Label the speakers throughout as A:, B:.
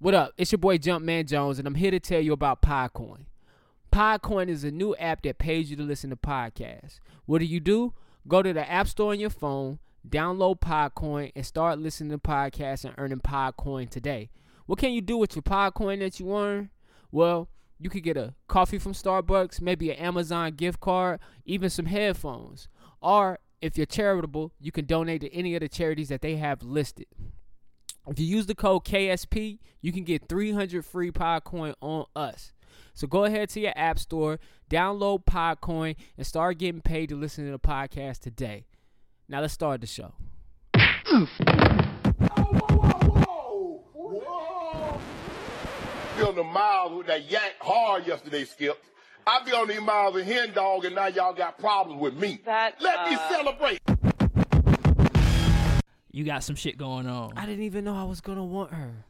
A: What up? It's your boy Jumpman Jones, and I'm here to tell you about Podcoin. Podcoin is a new app that pays you to listen to podcasts. What do you do? Go to the App Store on your phone, download Podcoin, and start listening to podcasts and earning Podcoin today. What can you do with your Podcoin that you earn? Well, you could get a coffee from Starbucks, maybe an Amazon gift card, even some headphones. Or if you're charitable, you can donate to any of the charities that they have listed. If you use the code KSP, you can get 300 free Podcoin on us. So go ahead to your app store, download Podcoin, and start getting paid to listen to the podcast today. Now let's start the show.
B: Be on the miles with that yank hard yesterday, Skip. I be on these miles of hen dog, and now y'all got problems with me.
C: That,
B: Let me
C: uh,
B: celebrate.
D: You got some shit going on.
A: I didn't even know I was gonna want her.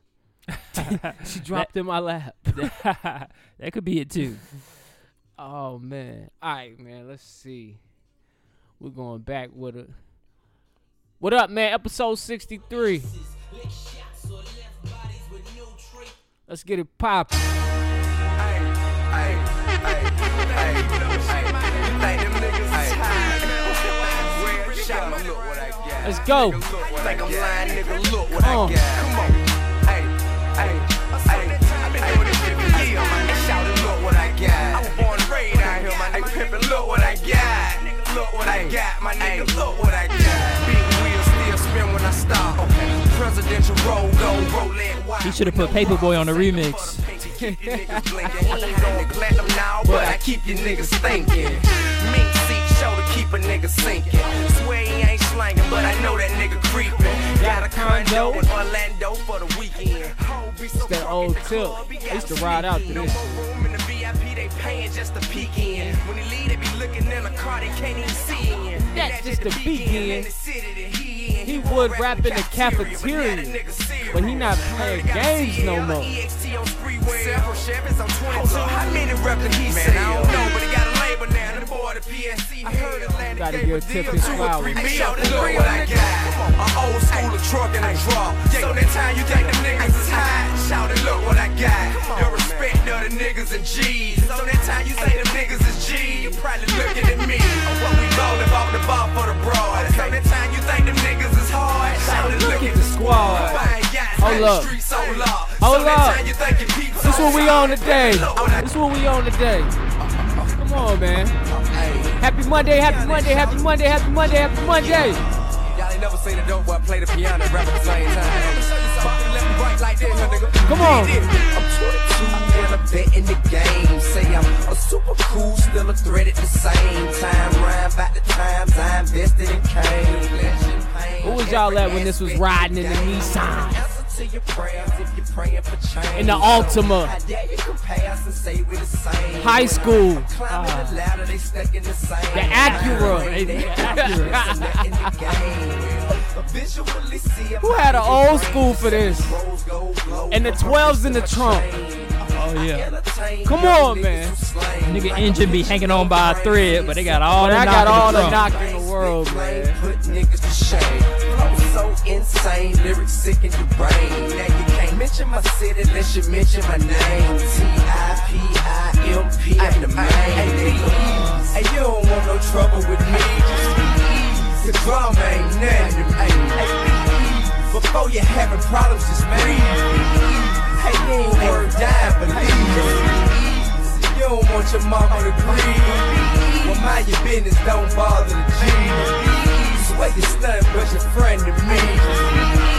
A: she dropped in my lap.
D: that could be it too.
A: Oh man. Alright, man, let's see. We're going back with it. What up, man? Episode 63. Let's get it poppin'. Let's go.
E: Think I'm lying, nigga. Look what. I got. Come on. Hey, hey, hey. I've been doing this shit for years, my nigga. Look what I got. I was born and raised out here, my nigga. Pimpin', look what I got. Look what I got, my nigga. Look what I got. Big wheels still spin when I stop. Okay. Presidential roll, go, Rolex watch.
D: He should have put Paperboy on the remix.
E: Keep you niggas blinking. I don't neglect them now, but I keep you niggas thinking. Mink seat show to keep a nigga sinking. Ain't slanging, but I know that nigga creeping. Got a condo in Orlando for the weekend. It's
A: that old tip. I used to ride out to this shit.
E: room in the VIP, they paying just to peek in. When he leave, they be looking in a car they can't even see in.
A: That's just the
E: begin.
A: begin.
E: In the city that he.
A: He would
E: rap
A: rap in the cafeteria,
E: but now the nigga serious.
A: but he not playing
E: Heard they got
A: games no
E: CL,
A: more.
E: EXT. Several Chevys on 22. How many rep did he Man, I don't know, but he got a label now. The boy, the PSC. I heard Atlantic
A: Gotta
E: gave
A: give
E: a
A: Tip
E: deal,
A: his
E: two or
A: flowers.
E: three
A: Hey,
E: mil.
A: shout
E: Look what I got. An old school a truck and a drop. So that time you think the niggas is high, shout it, look what I got. The respect of the niggas and G's. So that time you say the niggas is G, you probably looking at me. What we ballin' off the ball for the broad. So that time you think the niggas is hard, shout it, look at the
A: squad.
E: Buying yachts,
A: Hold
E: man,
A: up.
E: streets so.
A: Hold
E: so that
A: up.
E: time you think
A: This what we on today.
E: Look what I
A: This what we on today. Come on, man. Happy Monday, happy Monday, happy Monday, happy Monday, happy Monday.
E: Y'all ain't never seen a dope boy play the piano rap at the same time. Let me show you something left and right like this, nigga.
A: Come on.
E: I'm 22 and I'm bet in the game. Say I'm a super cool, still a threat at the same time. Rhyme about the times I invested in cane.
A: Who was y'all at when this was riding in the Nissan?
E: To your prayers if you're praying for change.
A: In the Altima.
E: How dare you compare us and say we the same.
A: High school.
E: Climbing the ah. ladder, they stuck in the
A: Acura.
E: They- they Acura. in the game. Visually see
A: Who had an old school for this? And the 12s in the trunk.
D: Oh yeah.
A: Come on, man.
D: Nigga engine be hanging on by a thread, but they got all
A: But
D: the
A: I
D: knock
A: got
D: in
A: all the
D: trunk.
A: knock in the world, man.
E: Put niggas to shame. Flow so insane, lyrics sick in your brain. Now you can't mention my city unless you mention my name. T-I-P-I-M-P, I'm the main. Hey, you don't want no trouble with me. Just be easy. The drama ain't nothing to me. Before you having problems, just breathe. Hey, you ain't worth dying for leave. You don't want your mama to grieve. Well, mind your business, don't bother the G. Swear you stunt, but your friend to me.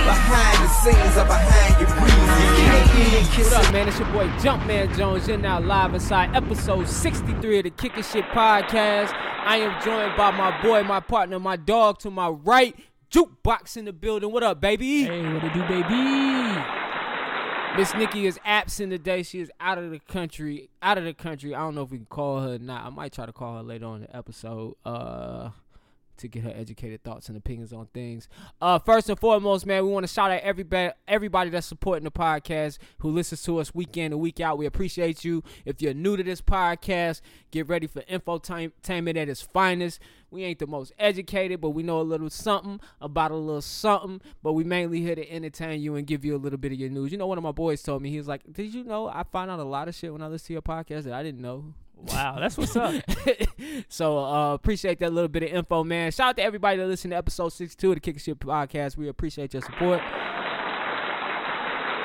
E: Behind the scenes or behind your breeze.
A: What up, man? It's your boy Jumpman Jones. You're now live inside episode 63 of the Kickin' Shit podcast. I am joined by my boy, my partner, my dog to my right, Jukebox in the building. What up, baby?
D: Hey, what it do, baby?
A: Miss Nikki is absent today. She is out of the country. Out of the country. I don't know if we can call her or not. I might try to call her later on in the episode. Uh, to get her educated thoughts and opinions on things. Uh, first and foremost, man, we want to shout out everybody, everybody that's supporting the podcast, who listens to us week in and week out. We appreciate you. If you're new to this podcast, get ready for infotainment at its finest. We ain't the most educated, but we know a little something about a little something. But we mainly here to entertain you and give you a little bit of your news. You know, one of my boys told me he was like, "Did you know I find out a lot of shit when I listen to your podcast that I didn't know."
D: Wow, that's what's up.
A: so uh, appreciate that little bit of info, man. Shout out to everybody that listened to episode 62 of the Kick Shit podcast. We appreciate your support.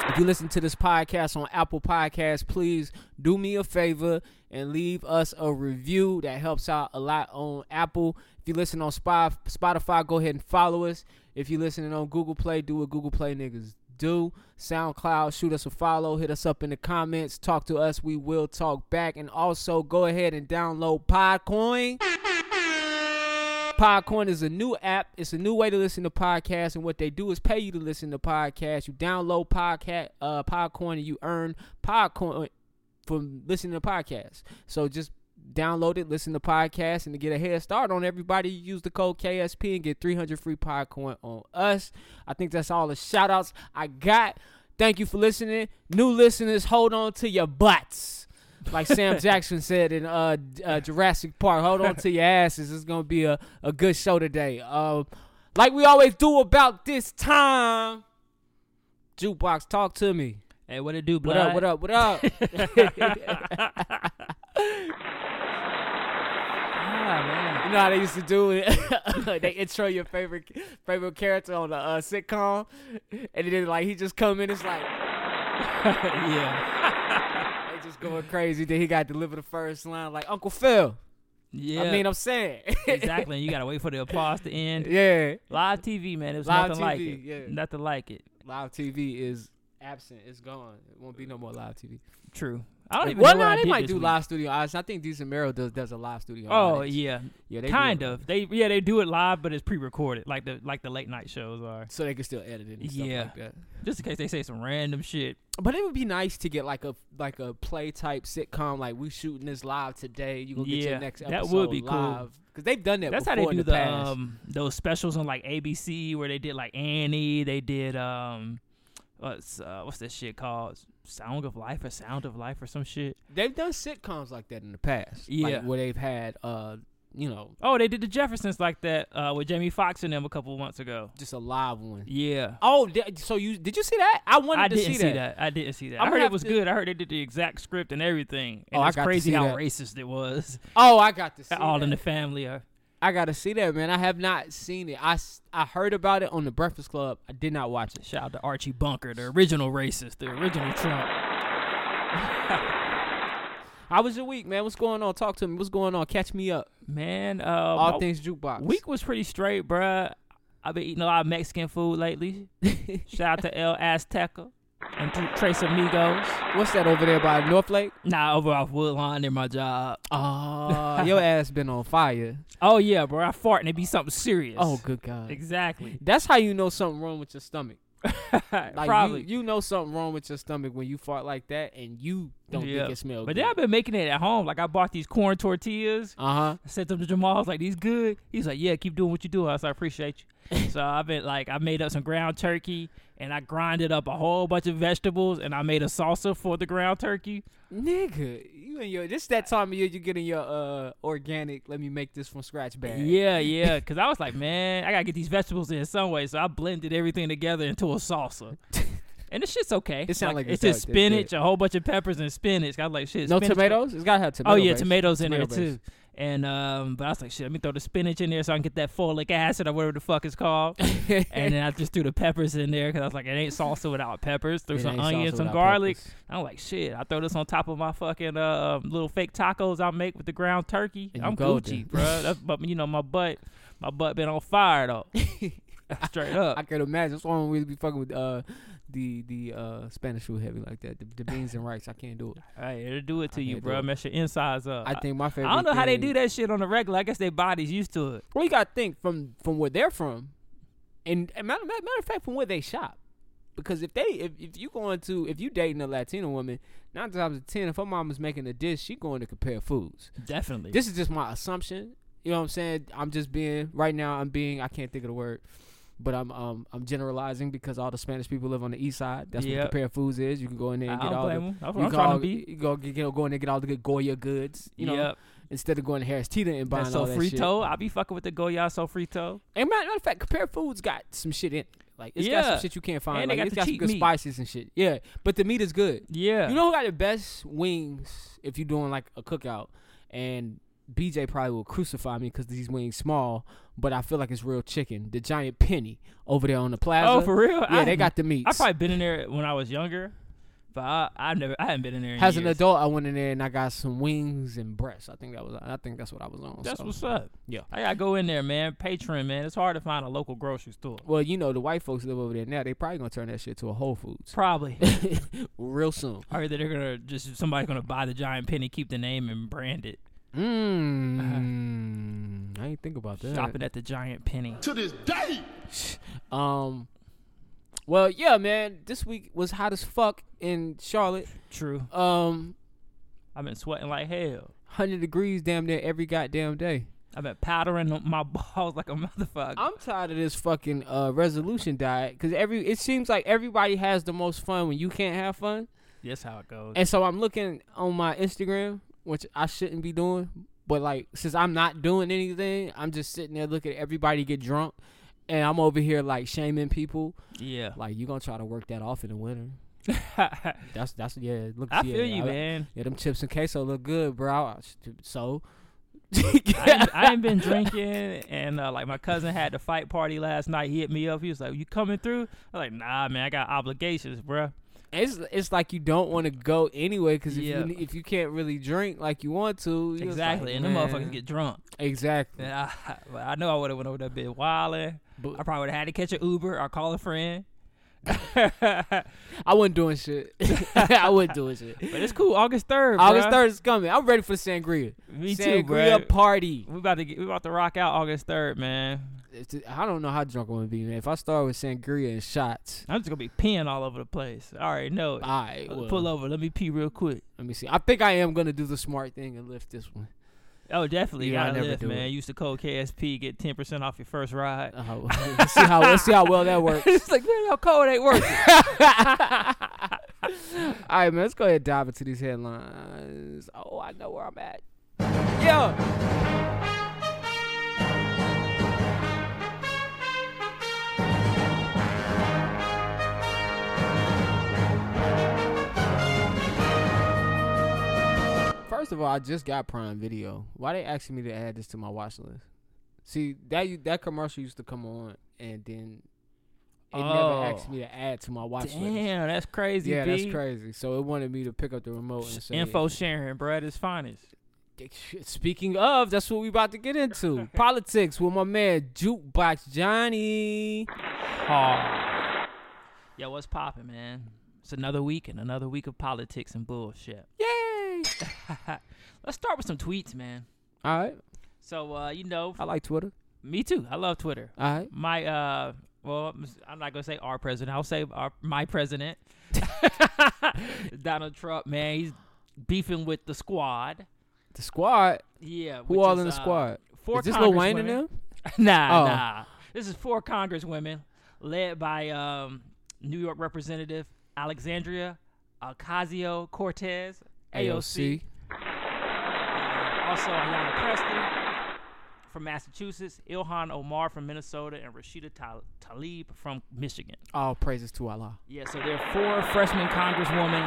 A: If you listen to this podcast on Apple Podcasts, please do me a favor and leave us a review. That helps out a lot on Apple. If you listen on Spotify, go ahead and follow us. If you're listening on Google Play, do what Google Play niggas do. SoundCloud, shoot us a follow, hit us up in the comments, talk to us. We will talk back. And also go ahead and download Podcoin. Podcoin is a new app. It's a new way to listen to podcasts, and what they do is pay you to listen to podcasts. You download podcast uh, Podcoin, and you earn Podcoin from listening to podcasts. So just download it, listen to podcasts, and to get a head start on everybody, use the code KSP and get 300 free Podcoin on us. I think that's all the shout outs I got. Thank you for listening. New listeners, hold on to your butts. Like Sam Jackson said in uh, uh, Jurassic Park, hold on to your asses. It's going to be a, a good show today. Uh, like we always do about this time, Jukebox, talk to me.
D: Hey, what it do, blood?
A: What up, what up, what up? You know how they used to do it? they intro your favorite favorite character on the uh, sitcom, and then like he just come in, it's like
D: yeah.
A: they just going crazy. Then he got to deliver the first line like Uncle Phil.
D: Yeah.
A: I mean, I'm saying
D: exactly. And you gotta wait for the applause to end.
A: yeah,
D: Live TV, man. It was
A: Live
D: nothing like it.
A: yeah.
D: Nothing like it.
A: live TV is absent. It's gone. It won't be no more live TV.
D: True. I don't even
A: well,
D: know
A: no,
D: I
A: they might do
D: week.
A: live studio audience. I think Decent Mero does does a live studio.
D: Oh
A: audience.
D: yeah,
A: yeah, they
D: kind of. They yeah they do it live, but it's pre-recorded, like the like the late night shows are.
A: so they can still edit it and stuff
D: Yeah.
A: like that.
D: Just in case they say some random shit.
A: But it would be nice to get like a like a play type sitcom, like we shooting this live today. You gonna get your next episode that
D: would be cool.
A: live because they've done that.
D: That's how they do the,
A: the,
D: um those specials on like ABC where they did like Annie. They did um what's uh, what's that shit called? Sound of Life or Sound of Life or some shit.
A: they've done sitcoms like that in the past.
D: Yeah.
A: like where they've had uh you know
D: Oh, they did the Jeffersons like that uh, with Jamie Foxx and them a couple months ago.
A: just a live one.
D: Yeah.
A: Oh, di- so you did you see that? I wanted
D: I
A: to
D: didn't
A: see that.
D: I didn't see that.
A: I'm
D: I heard it was
A: to-
D: good. I heard they did the exact script and everything. And
A: Oh, I
D: it's crazy
A: see
D: how
A: that.
D: racist it was.
A: Oh, I got to see
D: All
A: that.
D: in the family are.
A: I got to see that, man. I have not seen it. I, I heard about it on the Breakfast Club. I did not watch it.
D: Shout out to Archie Bunker, the original racist, the original Trump.
A: How was your week, man? What's going on? Talk to me. What's going on? Catch me up.
D: Man, uh,
A: All things jukebox.
D: week was pretty straight, bruh. I've been eating a lot of Mexican food lately. Shout out to El Azteca and Tres Amigos.
A: What's that over there by North Lake?
D: Nah, over off Woodlawn near my job.
A: Oh, your ass been on fire.
D: Oh yeah, bro. I fart and it be something serious.
A: Oh, good God.
D: exactly.
A: That's how you know something wrong with your stomach. Like
D: Probably.
A: You, you know something wrong with your stomach when you fart like that and you don't
D: Yeah.
A: think it smells
D: But
A: good.
D: then I've been making it at home. Like I bought these corn tortillas.
A: uh huh.
D: I said to to Jamal, I was like, "These good." He's like, "Yeah, keep doing what you do. I was like, "I appreciate you." so I've been like, I made up some ground turkey and I grinded up a whole bunch of vegetables and I made a salsa for the ground turkey.
A: Nigga, you and your this is that time of year you getting your uh organic. Let me make this from scratch bag.
D: Yeah, yeah. Because I was like, man, I gotta get these vegetables in some way. So I blended everything together into a salsa. And the shit's okay.
A: It sound like
D: it's
A: it's
D: just spinach, a whole bunch of peppers and spinach. I like, shit.
A: No tomatoes. It's gotta have tomatoes.
D: Oh yeah, tomatoes in
A: Tomato
D: there
A: base.
D: too. And um, but I was like, shit, let me throw the spinach in there so I can get that folic acid or whatever the fuck it's called. and then I just threw the peppers in there because I was like, it ain't salsa without peppers. Threw
A: It
D: some onions, some garlic. I'm like, shit. I throw this on top of my fucking uh, little fake tacos I make with the ground turkey.
A: And
D: I'm. Gucci, bro. That's, but you know my butt, my butt been on fire though. Straight up.
A: I can imagine. That's why I really be fucking with uh the the uh Spanish food heavy like that. The, the beans and rice. I can't do it.
D: Hey, it'll do it to
A: I
D: you, bro. Mess your insides up.
A: I think my favorite.
D: I don't know how they do that shit on the regular. I guess their bodies used to it.
A: Well, you gotta think from from where they're from, and, and matter, matter of fact, from where they shop. Because if they if, if you going to if you dating a Latino woman, nine times out of ten, if her mom is making a dish, she going to compare foods.
D: Definitely.
A: This is just my assumption. You know what I'm saying? I'm just being right now. I'm being. I can't think of the word, but I'm um I'm generalizing because all the Spanish people live on the east side. That's
D: Yep.
A: what Compare Foods is. You can go in there
D: I
A: and get all the. You
D: I'm
A: can all-
D: to be.
A: You go you know, go in there and get all the good Goya goods. You know,
D: yep.
A: instead of going to Harris Teeter and buying
D: That
A: all that shit.
D: I be fucking with the Goya sofrito.
A: And matter, of fact, Compare Foods got some shit in. it. Like it's got some shit you can't find.
D: And they
A: like
D: got
A: it's
D: the
A: got some good
D: meat.
A: spices and shit. Yeah, but the meat is good.
D: Yeah.
A: You know who got the best wings if you're doing like a cookout? And BJ probably will crucify me because these wings small, but I feel like it's real chicken. The giant penny over there on the plaza.
D: oh, for real?
A: Yeah,
D: I,
A: they got the meats.
D: I've probably been in there when I was younger, but I I never I hadn't been in there.
A: As an adult, I went in there and I got some wings and breasts. I think that was. I think that's what I was on.
D: That's
A: so.
D: what's up.
A: Yeah.
D: I gotta go in there, man. Patron, man. It's hard to find a local grocery store.
A: Well, you know, the white folks live over there now. They probably gonna turn that shit to a Whole Foods
D: Probably.
A: real soon.
D: or they're gonna just somebody's gonna buy the giant penny, keep the name, and brand it.
A: Mmm. I ain't think about that.
D: Shopping at the giant penny.
B: To this day.
A: Um. Well, yeah, man. This week was hot as fuck in Charlotte.
D: True.
A: Um,
D: I've been sweating like hell.
A: hundred degrees damn near every goddamn day.
D: I've been powdering my balls like a motherfucker.
A: I'm tired of this fucking uh resolution diet because every it seems like everybody has the most fun when you can't have fun,
D: That's how it goes.
A: and so I'm looking on my Instagram, which I shouldn't be doing, but like since I'm not doing anything, I'm just sitting there looking at everybody get drunk, and I'm over here like shaming people.
D: yeah.
A: Like you gonna try to work that off in the winter? That's that's yeah. Look,
D: I
A: yeah,
D: feel you,
A: I-
D: man.
A: Yeah, them chips and queso look good, bro. So,
D: I, ain't, I ain't been drinking, and uh, like my cousin had the fight party last night. He hit me up. He was like, "You coming through?" I was like, "Nah, man, I got obligations, bruh."
A: It's it's like you don't want to go anyway because if
D: Yeah.
A: you if you can't really drink like you want to, you
D: Exactly,
A: like,
D: and
A: man.
D: motherfuckers get drunk.
A: exactly.
D: And I, I know I would have went over there bit wilding. I probably would have had to catch an Uber or call a friend.
A: I wasn't doing shit. I wasn't doing shit.
D: But it's cool. August third.
A: August third is coming. I'm ready for the sangria.
D: Me too, bro.
A: sangria party.
D: We about to get, we about to rock out August third, man.
A: I don't know how drunk I'm gonna be, man. If I start with sangria and shots,
D: I'm just gonna be peeing all over the place. All right, no.
A: all right. Well,
D: Pull over. Let me pee real quick.
A: Let me see. I think I am gonna do the smart thing and lift this one.
D: Oh, definitely.
A: Yeah, I never
D: lift,
A: do
D: man.
A: it.
D: Use the code KSP. Get ten percent off your first ride.
A: Uh, let's see how let's see how well that works.
D: it's like, man, your code ain't working.
A: All right, man. Let's go ahead and dive into these headlines. Oh, I know where I'm at. Yeah. First of all, I just got Prime Video. Why they asking me to add this to my watch list? See that that commercial used to come on, and then it
D: Oh.
A: never asked me to add to my watch list.
D: Damn, that's crazy.
A: Yeah,
D: B.
A: that's crazy. So it wanted me to pick up the remote and say,
D: Info sharing, Brad its finest.
A: Speaking of, that's what we about to get into. Politics with my man Jukebox Johnny.
D: Hard. Yo, what's popping, man? It's another week and another week of politics and bullshit.
A: Yay!
D: Let's start with some tweets, man.
A: All right.
D: So, uh, you know,
A: I like Twitter.
D: me too. I love Twitter.
A: All right.
D: My, uh, well, I'm not gonna say our president. I'll say our my president, Donald Trump. Man, he's beefing with the squad.
A: The squad.
D: Yeah.
A: Who all
D: is,
A: in the
D: uh,
A: squad?
D: Four
A: Is this Lil Wayne in them?
D: nah,
A: Oh.
D: nah. This is four congresswomen led by um, New York Representative Alexandria Ocasio Cortez, AOC. Uh, also, Ayanna Pressley from Massachusetts, Ilhan Omar from Minnesota, and Rashida Tal- Tlaib from Michigan.
A: All praises to Allah.
D: Yeah, so there are four freshman congresswomen,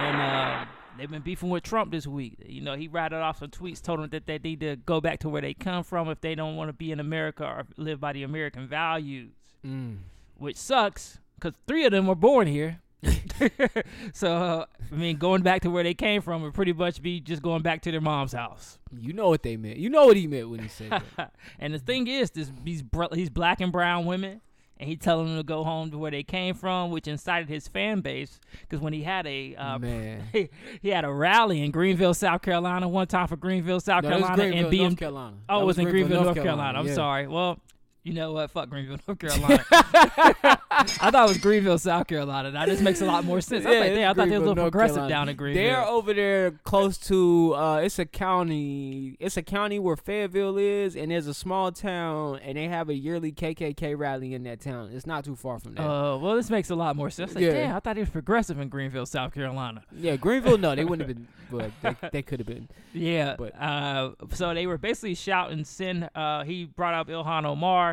D: and uh, they've been beefing with Trump this week. You know, he rattled off some tweets, told them that they need to go back to where they come from if they don't want to be in America or live by the American values,
A: Mm.
D: which sucks because three of them were born here. so, uh, I mean, going back to where they came from would pretty much be just going back to their mom's house.
A: You know what they meant. You know what he meant when he said that.
D: and the thing is, this these br- these black and brown women, and he telling them to go home to where they came from, which incited his fan base. Because when he had a uh,
A: Man.
D: he, he had a rally in Greenville, South Carolina, one time for Greenville, South
A: No, was
D: Carolina,
A: Greenville,
D: and BM.
A: North Carolina.
D: Oh,
A: That
D: it was in Greenville, North
A: Carolina.
D: Carolina. I'm
A: yeah.
D: sorry. Well, You know what? Fuck Greenville, North Carolina. I thought it was Greenville, South Carolina. That just makes a lot more sense. I was
A: Yeah,
D: like, damn, I thought they was a little
A: North
D: progressive
A: Carolina.
D: down in Greenville.
A: They're over there close to uh it's a county it's a county where Fayetteville is and there's a small town and they have a yearly KKK rally in that town. It's not too far from there.
D: Uh, well, this makes a lot more sense. Like,
A: Yeah.
D: damn, I thought it was progressive in Greenville, South Carolina.
A: yeah, Greenville no, they wouldn't have been but they, they could have been.
D: Yeah.
A: But-
D: uh, so they were basically shouting, "Send." Uh, he brought up Ilhan Omar,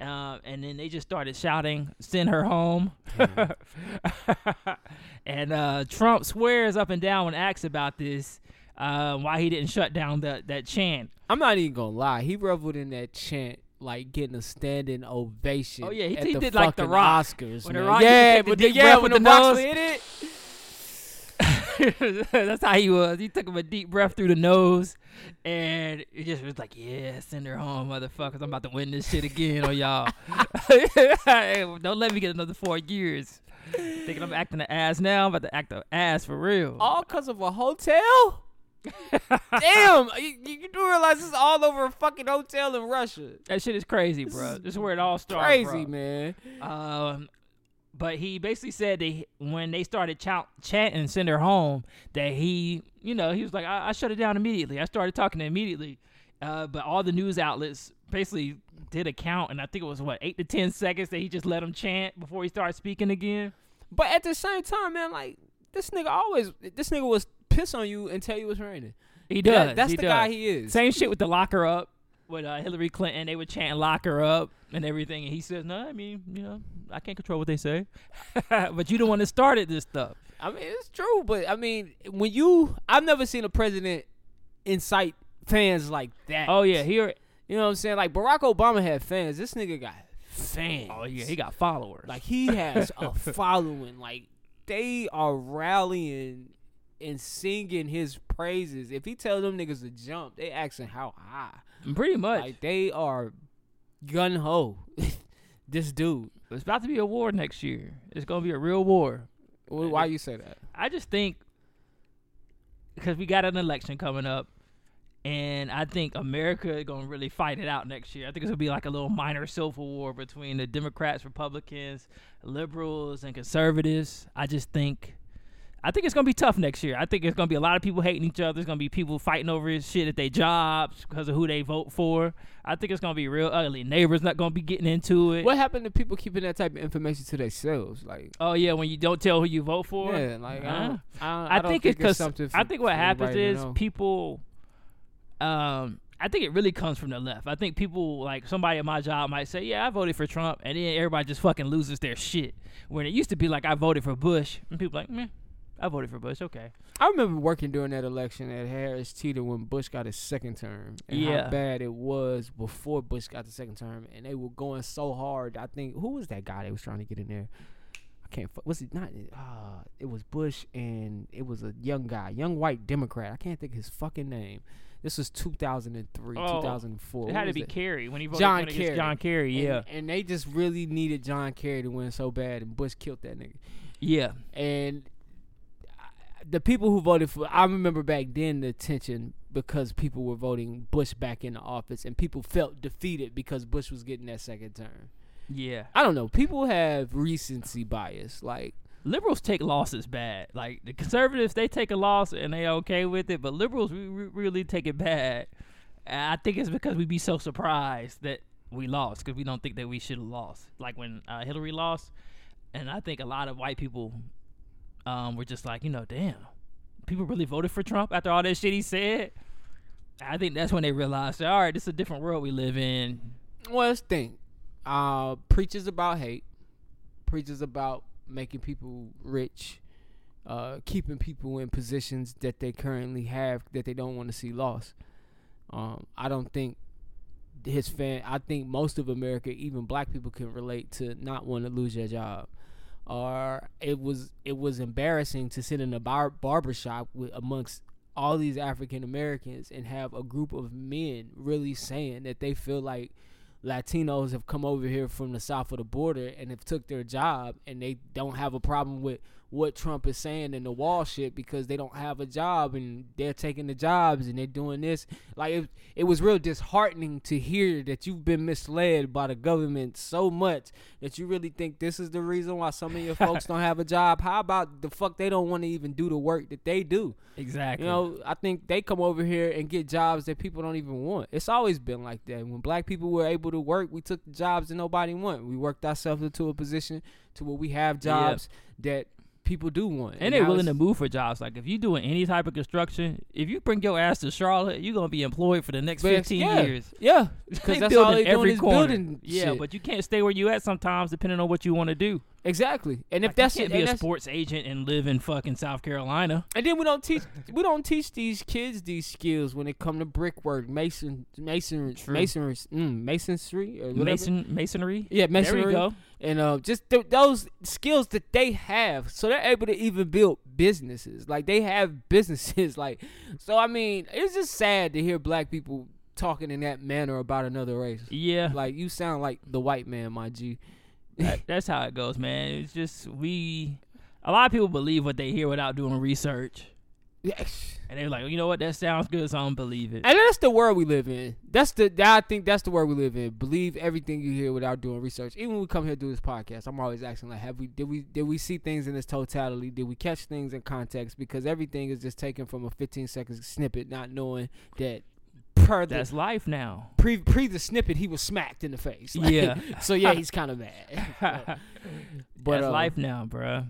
D: uh, and then they just started shouting, "Send her home." and uh, Trump swears up and down when asked about this, uh, why he didn't shut down the, that chant.
A: I'm not even gonna lie. He reveled in that chant like getting a standing ovation.
D: Oh, yeah, he- he did like The Rock.
A: Oscars.
D: When The. Rock
A: yeah,
D: take the
A: yeah,
D: with
A: the
D: the
A: Rock
D: nose.
A: hit it.
D: That's how he was. He took him a deep breath through the nose, and he just was like, "Yeah, send her home, motherfuckers. I'm about to win this shit again on y'all. Don't let me get another four years. Thinking I'm acting an ass now. I'm about to act an ass for real.
A: all because of a hotel. Damn, you, you do realize this is all over a fucking hotel in Russia.
D: That shit is crazy, bro. This is where it all started.
A: Crazy,
D: bro.
A: man.
D: Um, but he basically said that he, when they started chant, chanting "Send her home," that he, you know, he was like, I, "I shut it down immediately. I started talking immediately." Uh, but all the news outlets basically did a count, and I think it was what eight to ten seconds that he just let him chant before he started speaking again.
A: But at the same time, man, like this nigga always, this nigga was piss on you and tell you it's raining.
D: He
A: That-
D: does.
A: that's
D: he
A: the
D: does.
A: guy he is.
D: Same shit with the locker up with uh, Hillary Clinton. They were chanting "lock her up" and everything, and he says, "No, I mean, you know, I can't control what they say, but you the one that started this stuff."
A: I mean, it's true, but I mean, when you, I've never seen a president incite fans like that.
D: Oh yeah, here.
A: you know what I'm saying? Like Barack Obama had fans. This nigga got fans.
D: Oh yeah, he got followers.
A: Like he has a following. Like they are rallying and singing his praises. If he tells them niggas to jump, they asking how high.
D: Pretty much.
A: Like they are gun ho. this dude.
D: It's about to be a war next year. It's gonna be a real war.
A: Wh- Why you say that?
D: I just think because we got an election coming up, and I think America is gonna really fight it out next year. I think it's gonna be like a little minor civil war between the Democrats, Republicans, liberals, and conservatives. I just think. I think it's gonna be tough next year. I think it's gonna be a lot of people hating each other. It's gonna be people fighting over shit at their jobs because of who they vote for. I think it's gonna be real ugly. Neighbors not gonna be getting into it.
A: What happened to people keeping that type of information to themselves? Like,
D: Oh yeah, when you don't tell who you vote for.
A: yeah, like I,
D: Huh?
A: don't, I, don't,
D: I,
A: don't
D: think it's because. I think what happens is
A: know.
D: people. Um, I think it really comes from the left. I think people like somebody at my job might say, "Yeah, I voted for Trump," and then everybody just fucking loses their shit. When it used to be like, "I voted for Bush," and people like, "Meh, I voted for Bush." Okay.
A: I remember working during that election at Harris Teeter when Bush got his second term. And
D: Yeah.
A: how bad it was before Bush got the second term. And they were going so hard. I think, who was that guy they was trying to get in there? I can't, was it not? Uh, it was Bush and it was a young guy, young white Democrat. I can't think of his fucking name. This was 2003,
D: Oh,
A: 2004.
D: It had to be
A: it?
D: Kerry when he voted
A: John Kerry.
D: John Kerry. Yeah,
A: And, they just really needed John Kerry to win so bad. And Bush killed that nigga.
D: yeah.
A: and the people who voted for I remember back then the tension because people were voting Bush back into office and people felt defeated because Bush was getting that second term.
D: Yeah.
A: I don't know. People have recency bias. Like
D: liberals take losses bad. Like the conservatives, they take a loss and they okay with it, but liberals we, we really take it bad. And I think it's because we be so surprised that we lost because we don't think that we should have lost. Like when uh, Hillary lost, and I think a lot of white people um, were just like, you know, damn, people really voted for Trump after all that shit he said. I think that's when they realized, all right, this is a different world we live in.
A: well, let's think. Uh preaches about hate, preaches about making people rich, uh keeping people in positions that they currently have that they don't want to see lost. Um, I don't think his fan. I think most of America, even black people, can relate to not want to lose their job. Or it was it was embarrassing to sit in a bar barber shop with amongst all these African Americans and have a group of men really saying that they feel like Latinos have come over here from the south of the border and have took their job and they don't have a problem with what Trump is saying in the wall shit because they don't have a job and they're taking the jobs and they're doing this. Like it, it was real disheartening to hear that you've been misled by the government so much that you really think this is the reason why some of your folks don't have a job. How about the fuck they don't want to even do the work that they do?
D: Exactly.
A: You know, I think they come over here and get jobs that people don't even want. It's always been like that. When black people were able to work, we took the jobs that nobody want. We worked ourselves into a position to where we have jobs that people do want.
D: and they're willing to move for jobs. Like if you doing any type of construction, if you bring your ass to Charlotte, you're gonna be employed for the next
A: but
D: 15
A: yeah,
D: years.
A: Yeah, because that's all they doing
D: every corner.
A: building.
D: Yeah,
A: shit.
D: but you can't stay where you at sometimes, depending on what you want to do.
A: exactly. And if
D: Like,
A: that's
D: you can't
A: and
D: be a sports agent and live in fucking South Carolina.
A: And then we don't teach we don't teach these kids these skills when it come to brickwork, mason, mason, masonry, mm, masonry, or whatever.
D: Mason masonry.
A: Yeah,
D: There
A: masonry.
D: we go.
A: And uh, just th- those skills that they have, so they're able to even build businesses. Like they have businesses. Like, so I mean, it's just sad to hear black people talking in that manner about another race.
D: Yeah,
A: Like you sound like the white man, my G.
D: that, that's how it goes, man. It's just we. A lot of people believe what they hear without doing research,
A: Yes.
D: and they're like, you know what, that sounds good, so I don't believe it.
A: And that's the world we live in. That's the I think that's the world we live in. Believe everything you hear without doing research. Even when we come here to do this podcast, I'm always asking like, have we did we did we see things in its totality? Did we catch things in context? Because everything is just taken from a 15 second snippet, not knowing that per the
D: That's life now.
A: pre pre the snippet he was smacked in the face. Like,
D: Yeah.
A: so yeah, he's kind of mad. but
D: That's
A: uh,
D: life now, bruh.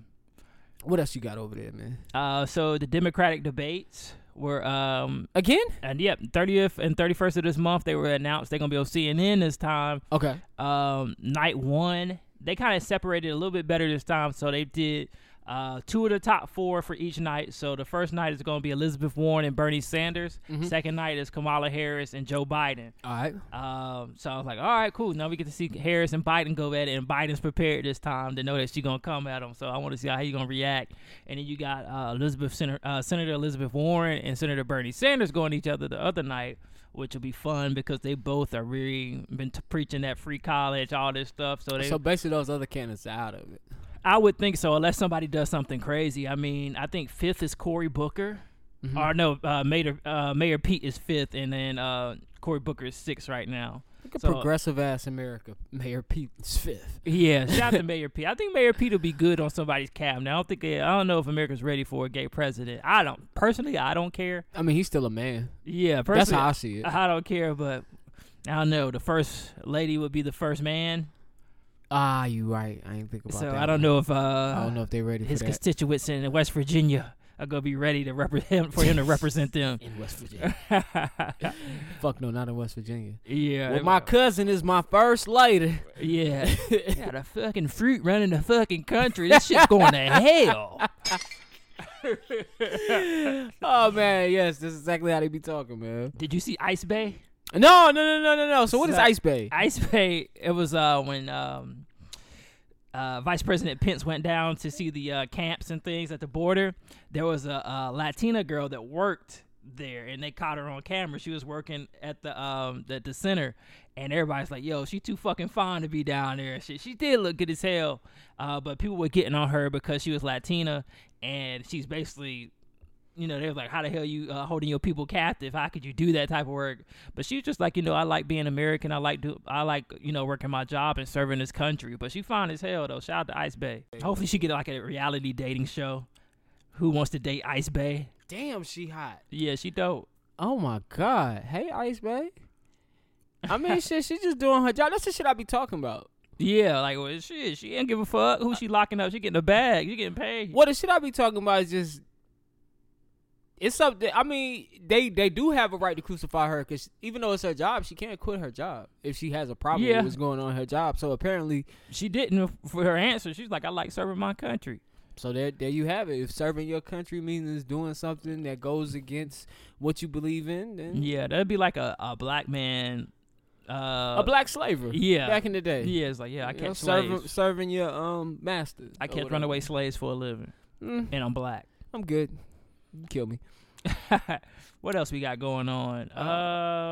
A: What else you got over there, man?
D: Uh, so the Democratic debates were um
A: Again?
D: and yep, 30th and 31st of this month they were announced. They're gonna be on CNN this time.
A: Okay.
D: Um, night one, they kind of separated a little bit better this time. So they did uh two of the top four for each night. So the first night is gonna be Elizabeth Warren and Bernie Sanders.
A: Mhm.
D: Second night is Kamala Harris and Joe Biden.
A: All right.
D: Um, so I was like, all right, cool. Now we get to see Harris and Biden go at it, and Biden's prepared this time to know that she's gonna come at him. So I want to see how he's gonna react. And then you got uh, Elizabeth Senator, uh, Senator Elizabeth Warren and Senator Bernie Sanders going each other the other night, which will be fun because they both are really been t- preaching that free college, all this stuff. So they,
A: So basically, those other candidates are out of it.
D: I would think so, unless somebody does something crazy. I mean, I think fifth is Cory Booker.
A: Mhm.
D: Or no, uh, Mayor uh, Mayor Pete is fifth, and then uh, Cory Booker is sixth right now.
A: Look at
D: So-
A: progressive ass America. Mayor Pete is fifth.
D: Yeah, shout out to Mayor Pete. I think Mayor Pete will be good on somebody's cabinet. I don't think I don't know if America's ready for a gay president. I don't personally. I don't care.
A: I mean, he's still a man.
D: Yeah, personally,
A: That's how I see it.
D: I don't care. But I don't know. The first lady would be the first man.
A: Ah, you right. I ain't think about
D: So
A: that.
D: So I don't
A: one.
D: know if uh,
A: I don't know if they ready
D: his
A: for that
D: constituents in West Virginia are gonna be ready to represent for him to represent them.
A: in West Virginia. Fuck no, not in West Virginia.
D: yeah,
A: Well, my cousin is my first lady.
D: yeah, got a fucking fruit running the fucking country. This shit's going to hell.
A: oh man, yes, this is exactly how they be talking, man.
D: Did you see ICE Bae?
A: No, no, no, no, no, no. So what is
D: So-
A: ICE Bae?
D: ICE Bae. It was uh when um uh Vice President Pence went down to see the uh, camps and things at the border. There was a, a Latina girl that worked there, and they caught her on camera. She was working at the um the, the center, and everybody's like, "Yo, she too fucking fine to be down there." shit. She did look good as hell, uh, but people were getting on her because she was Latina, and she's basically you know, they was like, "How the hell you uh, holding your people captive? How could you do that type of work?" But she was just like, you know, I like being American. I like do, I like you know working my job and serving this country. But she fine as hell though. Shout out to ICE Bae. Hopefully she get like a reality dating show. Who wants to date ICE Bae?
A: Damn, she hot.
D: Yeah, she dope.
A: Oh my god. Hey, ICE Bae. I mean, shit, she just doing her job. That's the shit I be talking about.
D: Yeah, like well, shit, she ain't give a fuck. Who she locking up? She getting a bag. She getting paid.
A: What the shit I be talking about is just. It's something. I mean, they they do have a right to crucify her because even though it's her job, she can't quit her job if she has a problem
D: Yeah.
A: with what's going on in her job. So apparently,
D: She didn't for her answer. She's like, I like serving my country.
A: so there there you have it. If serving your country means doing something that goes against what you believe in, then
D: Yeah, that'd be like a, a black man. Uh,
A: a black slaver.
D: yeah.
A: back in the day.
D: Yeah, it's like yeah, I catch
A: serving serving your um master.
D: I
A: whatever.
D: runaway slaves for a living,
A: Mm,
D: and I'm black.
A: I'm good. Kill me.
D: what else we got going on?
A: Uh,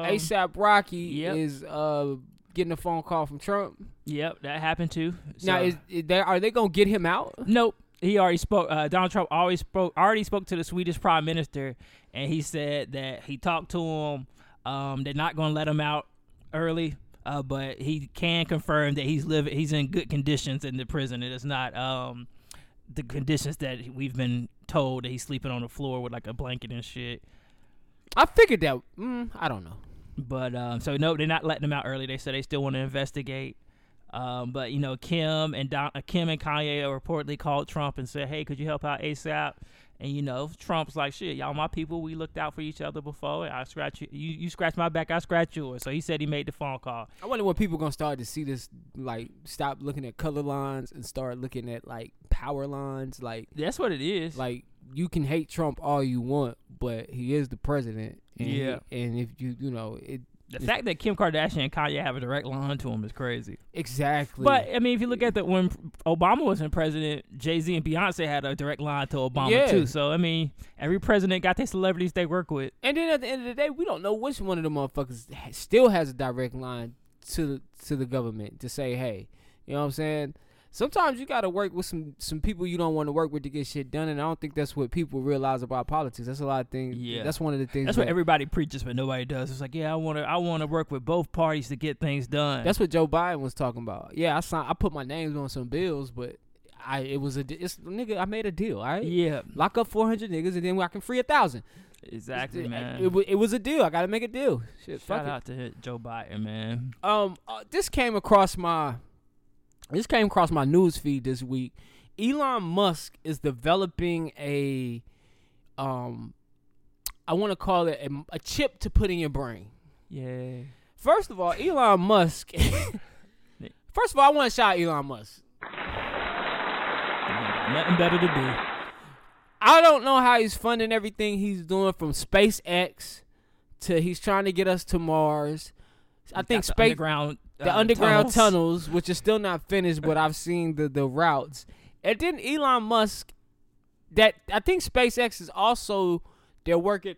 D: Um,
A: ASAP Rocky
D: yep.
A: is uh getting a phone call from Trump.
D: Yep, that happened too.
A: now, is, is there are they gonna get him out?
D: nope. he already spoke. Uh, Donald Trump always spoke. Already spoke to the Swedish Prime Minister, and he said that he talked to him. Um, they're not going to let him out early, uh, but he can confirm that he's living. He's in good conditions in the prison. It is not um, the conditions that we've been told that he's sleeping on the floor with like a blanket and shit.
A: I figured that. Mm, I don't know.
D: But um, so no, they're not letting him out early. They said they still want to investigate. Um, but you know, Kim and Don, uh, Kim and Kanye reportedly called Trump and said, "Hey, could you help out ASAP?" And you know, Trump's like, "Shit, y'all my people. We looked out for each other before. I scratch you, you, you scratch my back, I scratch yours." So he said he made the phone call.
A: I wonder when people gonna start to see this, like, stop looking at color lines and start looking at like power lines. Like,
D: That's what it is.
A: like you can hate Trump all you want, but he is the president. And he-
D: Yeah.
A: and if you, you know, it
D: the fact that Kim Kardashian and Kanye have a direct line to him is crazy.
A: exactly.
D: But I mean, if you look at the when Obama wasn't president, Jay Z and Beyonce had a direct line to Obama
A: Yeah.
D: too. So I mean, every president got their celebrities they work with.
A: And then at the end of the day, we don't know which one of the motherfuckers still has a direct line to the, to the government to say, hey, you know what I'm saying? Sometimes you got to work with some some people you don't want to work with to get shit done, and I don't think that's what people realize about politics. That's a lot of things.
D: Yeah.
A: that's one of the things.
D: That's
A: that,
D: what everybody preaches, but nobody does. It's like, yeah, I want to, I want to work with both parties to get things done.
A: That's what Joe Biden was talking about. Yeah, I signed, I put my names on some bills, but I it was a it's nigga. I made a deal. All right,
D: yeah,
A: lock up 400 niggas, and then I can free a thousand.
D: exactly,
A: it,
D: man.
A: It, wa- it was a deal. I got to make a deal. Shit, fuck
D: Shout
A: it.
D: out to Joe Biden, man.
A: um uh, this came across my this came across my news feed this week. Elon musk is developing a um i want to call it a, a chip to put in your brain.
D: Yeah,
A: first of all elon musk first of all i want to shout elon musk.
D: Nothing better to do.
A: i don't know how he's funding everything he's doing from spacex to he's trying to get us to mars. I think space
D: underground,
A: the
D: uh,
A: underground
D: tunnels.
A: tunnels. which is still not finished, but I've seen the the routes. And then Elon Musk, that I think SpaceX is also they're working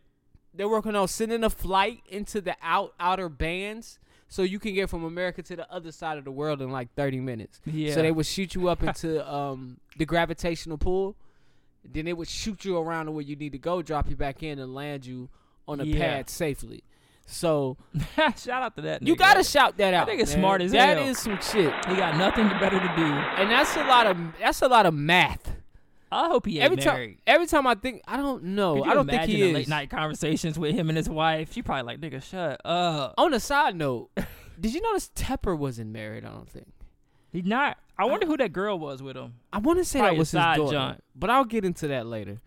A: they're working on sending a flight into the out outer bands. So you can get from America to the other side of the world in like 30 minutes.
D: Yeah.
A: So they would shoot you up into um, the gravitational pull. Then it would shoot you around to where you need to go, drop you back in, and land you on a
D: Yeah.
A: pad safely. So
D: Shout out to that. Nigga.
A: you gotta shout that out.
D: nigga
A: man.
D: smart as
A: That
D: hell.
A: is some shit,
D: He got nothing better to do.
A: and that's a lot of that's a lot of math.
D: I hope he ain't
A: every
D: married.
A: time, every time I think, I don't know. I don't think
D: imagine
A: he
D: the
A: is.
D: late night conversations with him and his wife? She probably like, nigga, shut up.
A: On a side note, did you notice Tepper wasn't married? I don't think.
D: He not. I wonder who that girl was with him.
A: I want to say
D: Probably
A: that was his daughter, but I'll get into that later.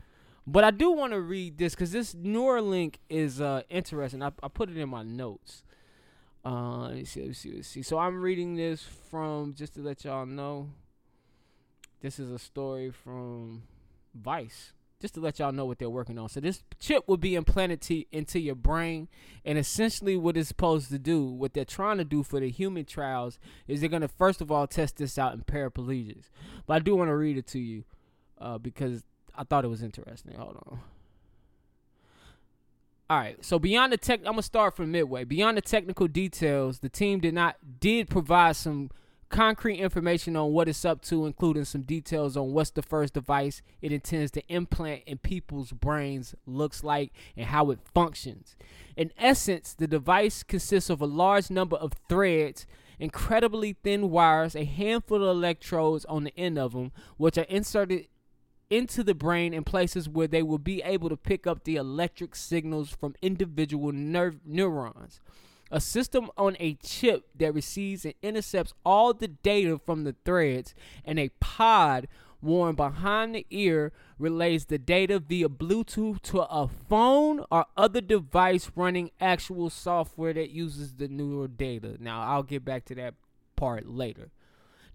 A: But I do want to read this because this Neuralink is uh, interesting. I, I put it in my notes. Uh, let me see, let me see, let me see. So I'm reading this from just to let y'all know. This is a story from Vice. Just to let y'all know what they're working on. So this chip will be implanted to, into your brain, and essentially what it's supposed to do, what they're trying to do for the human trials, is they're gonna first of all test this out in paraplegics. But I do want to read it to you, uh, because I thought it was interesting. Hold on. All right, so beyond the tech, I'm gonna start from midway. Beyond the technical details, the team did not did provide some concrete information on what it's up to, including some details on what's the first device it intends to implant in people's brains looks like and how it functions. In essence, the device consists of a large number of threads, incredibly thin wires, a handful of electrodes on the end of them, which are inserted into the brain in places where they will be able to pick up the electric signals from individual nerve neurons. A system on a chip that receives and intercepts all the data from the threads, and a pod worn behind the ear relays the data via Bluetooth to a phone or other device running actual software that uses the neural data. Now, I'll get back to that part later.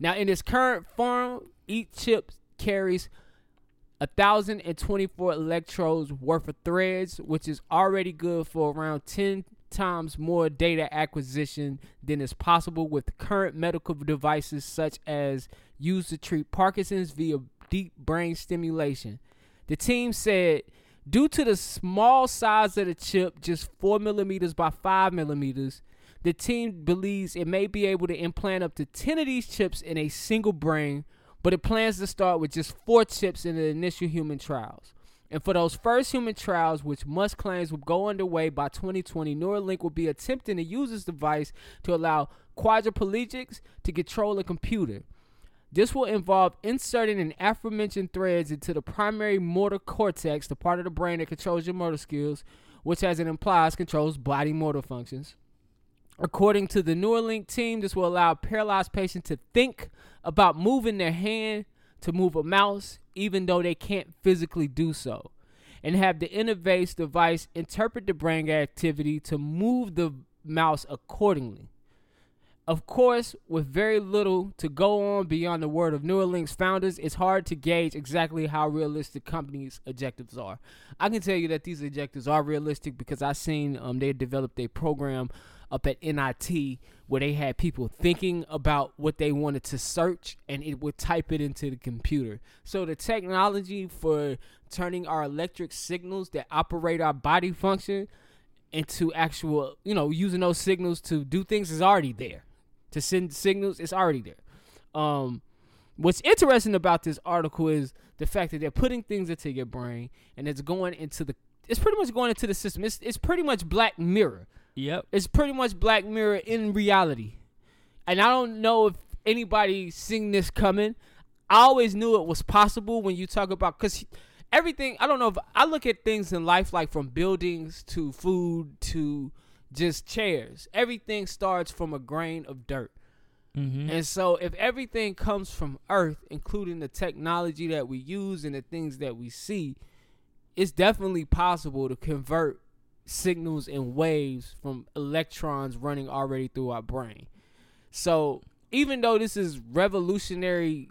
A: Now, in its current form, each chip carries 1,024 electrodes worth of threads, which is already good for around 10 times more data acquisition than is possible with current medical devices such as used to treat Parkinson's via deep brain stimulation. The team said, due to the small size of the chip, just 4 millimeters by 5 millimeters, the team believes it may be able to implant up to 10 of these chips in a single brain, but it plans to start with just four chips in the initial human trials. And for those first human trials, which Musk claims will go underway by 2020, Neuralink will be attempting to use this device to allow quadriplegics to control a computer. This will involve inserting an aforementioned threads into the primary motor cortex, the part of the brain that controls your motor skills, which, as it implies, controls body motor functions. According to the Neuralink team, this will allow paralyzed patients to think about moving their hand to move a mouse, even though they can't physically do so, and have the interface device interpret the brain activity to move the mouse accordingly. Of course, with very little to go on beyond the word of Neuralink's founders, it's hard to gauge exactly how realistic companies' objectives are. I can tell you that these objectives are realistic because I've seen um, they developed a program up at MIT where they had people thinking about what they wanted to search and it would type it into the computer. So the technology for turning our electric signals that operate our body function into actual, you know, using those signals to do things is already there to send signals, it's already there. Um, what's interesting about this article is the fact that they're putting things into your brain and it's going into the it's pretty much going into the system. It's it's pretty much Black Mirror.
D: Yep.
A: It's pretty much Black Mirror in reality. And I don't know if anybody seen this coming. I always knew it was possible when you talk about cuz everything, I don't know if I look at things in life like from buildings to food to just chairs. Everything starts from a grain of dirt.
D: Mm-hmm.
A: And so, if everything comes from Earth, including the technology that we use and the things that we see, it's definitely possible to convert signals and waves from electrons running already through our brain. So, even though this is revolutionary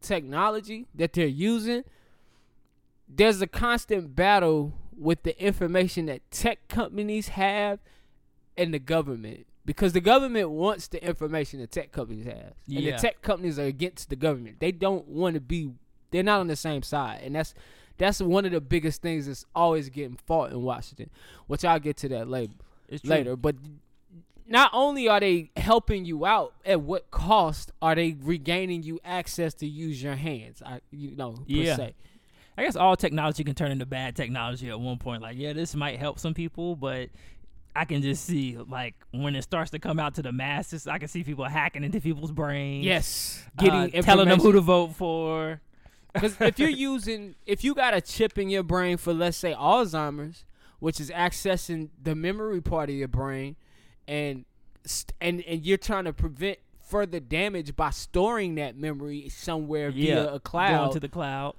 A: technology that they're using, there's a constant battle with the information that tech companies have and the government. Because the government wants the information the tech companies have. And the tech companies are against the government. They don't want to be they're not on the same side. And that's that's one of the biggest things that's always getting fought in washington which i'll get to that later later but not only are they helping you out at what cost are they regaining you access to use your hands I, you know per
D: Yeah.
A: se.
D: I guess all technology can turn into bad technology at one point. Like, yeah, this might help some people, but I can just see like when it starts to come out to the masses, I can see people hacking into people's brains.
A: yes
D: uh,
A: getting
D: telling them who to vote for.
A: Because if you're using, if you got a chip in your brain for, let's say, Alzheimer's, which is accessing the memory part of your brain, and st- and and you're trying to prevent further damage by storing that memory somewhere
D: yeah,
A: via a cloud.
D: going to the cloud.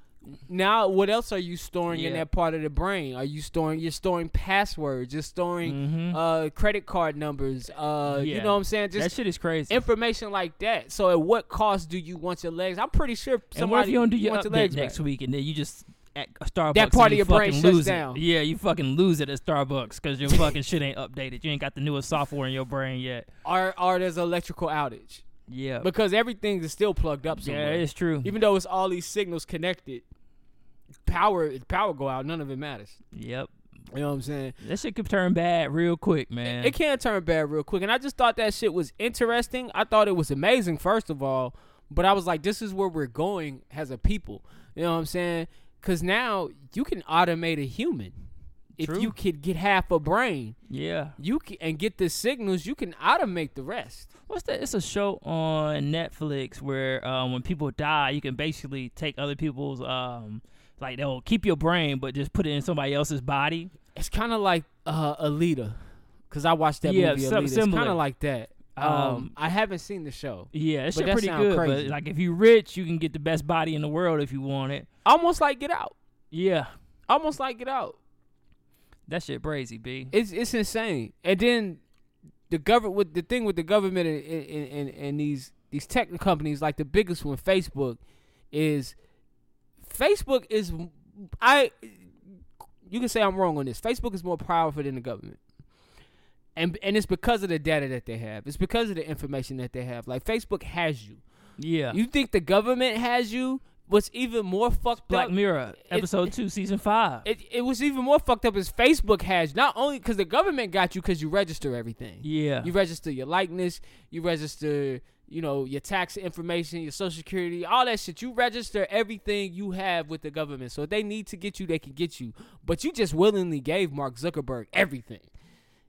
A: Now, what else are you storing in that part of the brain? Are you storing? You're storing passwords. You're storing
D: Mhm.
A: uh, credit card numbers. Uh, you know what I'm saying?
D: that shit is crazy.
A: information like that. So, at what cost do you want your legs? I'm pretty sure
D: and what if you don't do your
A: wants
D: update
A: your legs
D: next week and then you just at Starbucks
A: That part of your brain shuts
D: lose it.
A: down.
D: Yeah, you fucking lose it at Starbucks because your fucking shit ain't updated. You ain't got the newest software in your brain yet.
A: or or there's electrical outage
D: Yeah,
A: because everything is still plugged up
D: yeah, it's true.
A: Even though it's all these signals connected, power power go out, none of it matters.
D: Yep,
A: You know what I'm saying?
D: that shit could turn bad real quick, man.
A: It can turn bad real quick, and I just thought that shit was interesting. I thought it was amazing, first of all, but I was like, this is where we're going as a people. You know what I'm saying? Because now you can automate a human. If
D: True.
A: you could get half a brain,
D: yeah.
A: you can, and get the signals, you can automate the rest.
D: What's that? It's a show on Netflix where um, when people die, you can basically take other people's um, like they'll keep your brain, but just put it in somebody else's body.
A: It's kind of like uh, Alita, because I watched that
D: Yeah,
A: movie. Alita. It's kind of like that. Um,
D: Um,
A: I haven't seen the show.
D: Yeah, it's pretty good.
A: crazy.
D: But like, if you're rich, you can get the best body in the world if you want it.
A: Almost like Get Out.
D: Yeah,
A: Almost like Get Out.
D: that shit crazy, b.
A: It's it's insane. And then the government with the thing with the government and, and, and, and these these tech companies like the biggest one, Facebook, is Facebook is I you can say I'm wrong on this. Facebook is more powerful than the government. And and it's because of the data that they have. It's because of the information that they have. Like Facebook has you.
D: Yeah,
A: You think the government has you? What's even more fucked
D: Black
A: up?
D: Mirror episode two, season five.
A: It, it was even more fucked up as Facebook has not only because the government got you because you register everything.
D: yeah,
A: You register your likeness. You register you know, your tax information, your social security, all that shit. You register everything you have with the government. So if they need to get you, they can get you. But you just willingly gave Mark Zuckerberg everything.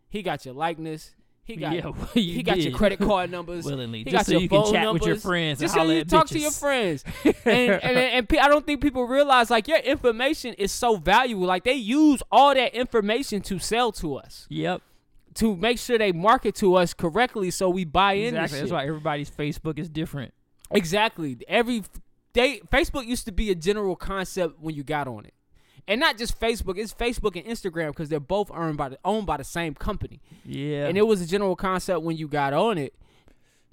A: He got your likeness. He got
D: Yeah, well, you
A: he got your credit card numbers.
D: Willingly,
A: He
D: just
A: got
D: so
A: your
D: you can chat with your
A: numbers,
D: friends and
A: Just so you
D: at
A: talk to your friends. and and, and pe- I don't think people realize like your information is so valuable. Like they use all that information to sell to us
D: Yep.
A: To make sure they market to us correctly so we buy in.
D: Exactly. That's why everybody's Facebook is different.
A: Exactly. Every they Facebook used to be a general concept when you got on it, and not just Facebook. It's Facebook and Instagram because they're both owned by the owned by the same company,
D: Yeah.
A: and it was a general concept when you got on it,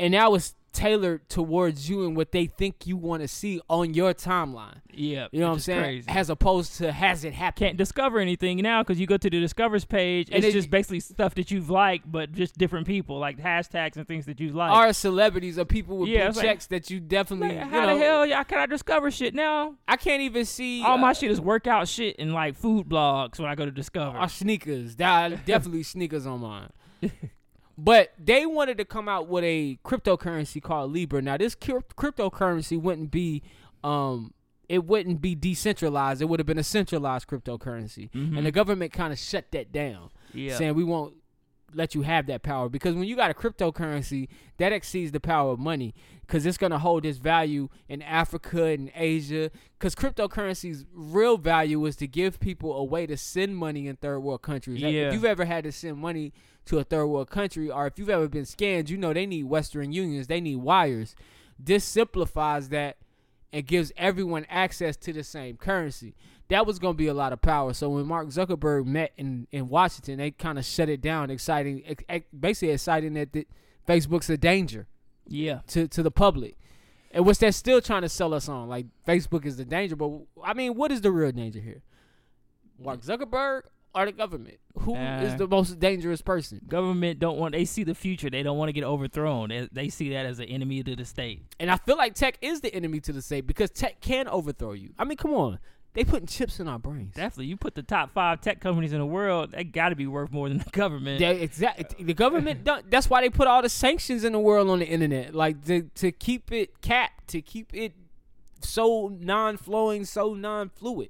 A: and now it's tailored towards you and what they think you want to see on your timeline.
D: yeah.
A: You know what I'm saying?
D: Crazy.
A: As opposed to has it happened?
D: Can't discover anything now because you go to the discovers page.
A: And
D: It's
A: it-
D: just basically stuff that you've liked, but just different people, like hashtags and things that you like.
A: Are celebrities or people with
D: Yeah,
A: blue
D: it's like-
A: checks that you definitely
D: Like,
A: you
D: how
A: know,
D: the hell y'all can I discover shit now?
A: I can't even see
D: All my
A: uh,
D: shit is workout shit and like food blogs when I go to Discover.
A: Are sneakers. Definitely sneakers on mine. But they wanted to come out with a cryptocurrency called Libra. Now this cryp- cryptocurrency wouldn't be um it wouldn't be decentralized. It would have been a centralized cryptocurrency. And the government kind of shut that down.
D: Yeah.
A: Saying we won't let you have that power because when you got a cryptocurrency that exceeds the power of money because it's going to hold its value in africa and asia because cryptocurrency's real value is to give people a way to send money in third world countries
D: Yeah.
A: if you've ever had to send money to a third world country or if you've ever been scanned you know they need western unions they need wires this simplifies that and gives everyone access to the same currency. That was going to be a lot of power. So when Mark Zuckerberg met in, in Washington, they kind of shut it down, exciting, ex- ex- basically exciting that the, Facebook's a danger
D: yeah.
A: to, to the public. And which they're still trying to sell us on. Like Facebook is the danger, but I mean, what is the real danger here? Mark Zuckerberg or the government? Who is
D: Uh,
A: the most dangerous person?
D: Government don't want. They see the future. They don't want to get overthrown. They, they see that as an enemy to the state.
A: And I feel like tech is the enemy to the state because tech can overthrow you. I mean, come on. They putting chips in our brains.
D: Definitely, you put the top five tech companies in the world. They got to be worth more than the government.
A: They, exactly. The government. That's why they put all the sanctions in the world on the internet, like to to keep it capped, to keep it so non-flowing, so non-fluid.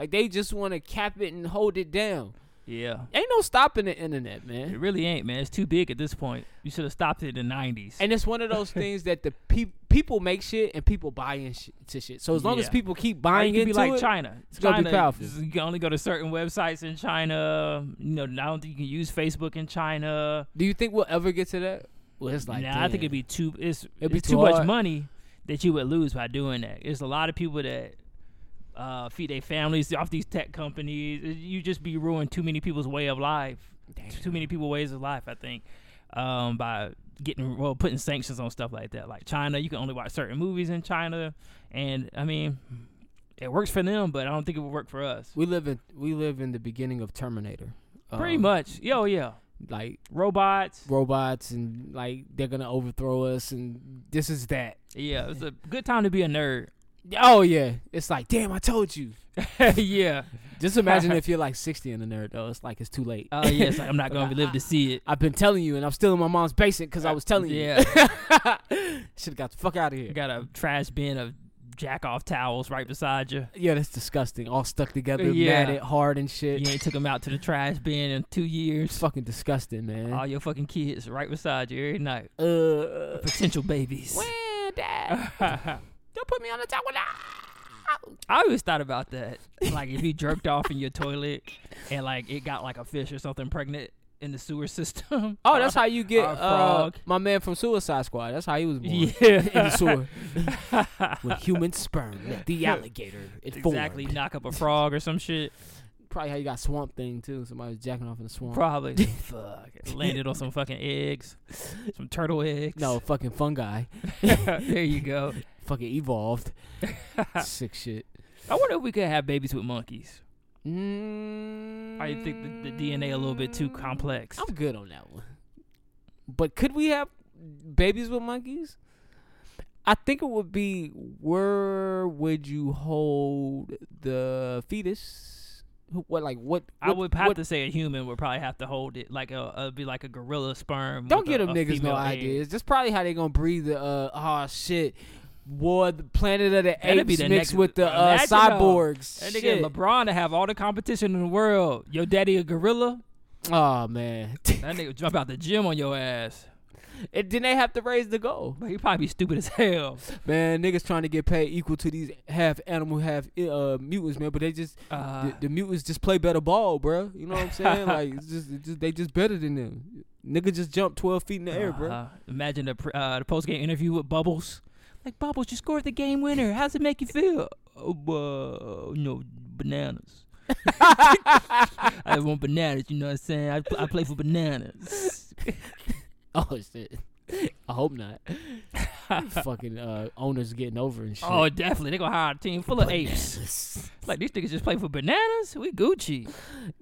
A: Like they just want to cap it and hold it down.
D: yeah.
A: Ain't no stopping the internet, man.
D: It really ain't, man. It's too big at this point. You should have stopped it in the '90s.
A: And it's one of those things that the pe- people make shit and people buy into shit. So as long as people keep buying into
D: be like
A: it,
D: China.
A: it's gonna be powerful.
D: You can only go to certain websites in China. You know, I don't think you can use Facebook in China.
A: do you think we'll ever get to that? Well, it's like,
D: nah, I think it'd be too. It's,
A: It'd be
D: it's
A: too
D: too much money that you would lose by doing that. There's a lot of people that uh, feed their families off these tech companies. You just be ruining too many people's way of life. Too many people ways of life. I think um, by getting well putting sanctions on stuff like that. Like China, you can only watch certain movies in China, and I mean. It works for them, but I don't think it would work for us.
A: we live in we live in the beginning of Terminator.
D: Pretty
A: Um,
D: much. Yo, yeah.
A: like
D: Robots.
A: robots and like they're gonna overthrow us and this is that.
D: Yeah, it's a good time to be a nerd.
A: Oh yeah, it's like damn, I told you.
D: yeah.
A: Just imagine if you're like 60 and a nerd though. It's like it's too late.
D: Oh, yes. I'm not going to live to see it.
A: I've been telling you, and I'm still in my mom's basement because I was telling you.
D: Yeah.
A: Should have got the fuck out of
D: You
A: here.
D: got a trash bin of jack off towels right beside you.
A: Yeah, that's disgusting. All stuck together,
D: Yeah.
A: matted, hard and shit.
D: You ain't took them out to the trash bin in two
A: It's
D: years.
A: fucking disgusting, man.
D: All your fucking kids right beside you every night.
A: uh,
D: Potential babies.
A: well, dad, don't put me on the towel now.
D: I always thought about that. Like if you jerked off in your toilet and like it got like a fish or something pregnant in the sewer system.
A: Oh, that's how you get uh, my man from Suicide Squad. That's how he was born.
D: Yeah.
A: in the sewer. With human sperm, the alligator. It
D: exactly
A: formed.
D: knock up a frog or some shit.
A: Probably how you got Swamp Thing too. Somebody was jacking off in the swamp.
D: Probably. Fuck. Landed on some fucking eggs. Some turtle eggs.
A: No, fucking fungi.
D: there you go.
A: Fucking evolved. Sick shit.
D: I wonder if we could have babies with monkeys.
A: Mm,
D: I think the, the DNA a little bit too complex.
A: I'm good on that one. But could we have babies with monkeys? I think it would be where would you hold the fetus What like what?
D: I
A: what-
D: would have
A: what-
D: to say a human would probably have to hold it, like a, uh be like a gorilla sperm.
A: Don't get them
D: a
A: niggas no
D: egg.
A: ideas. That's probably how they gonna breathe the uh oh shit. War the Planet of the
D: That'd
A: Apes
D: the
A: mixed
D: next-
A: with the uh,
D: Imagine, though,
A: cyborgs.
D: That nigga
A: Shit.
D: LeBron to have all the competition in the world. Your daddy a gorilla?
A: Oh man.
D: That nigga jump out the gym on your ass.
A: and then they have to raise the goal.
D: But he probably be stupid as hell.
A: Man, niggas trying to get paid equal to these half animal, half uh mutants, man. But they just
D: Uh,
A: the, the mutants just play better ball, bruh. You know what I'm saying? like it's just, it's just they just better than them. Nigga just jumped 12 feet in the air, bruh.
D: uh, imagine the uh, the post game interview with Bubbles. Like Bubbles, you scored the game winner. How's it make you feel? Oh, uh, no bananas. I want bananas. You know what I'm saying? I, I play for bananas.
A: Oh shit. I hope not. Fucking uh, owners getting over and shit.
D: oh, definitely. They're gonna hire a team full of apes. Like these niggas just play for bananas. We Gucci.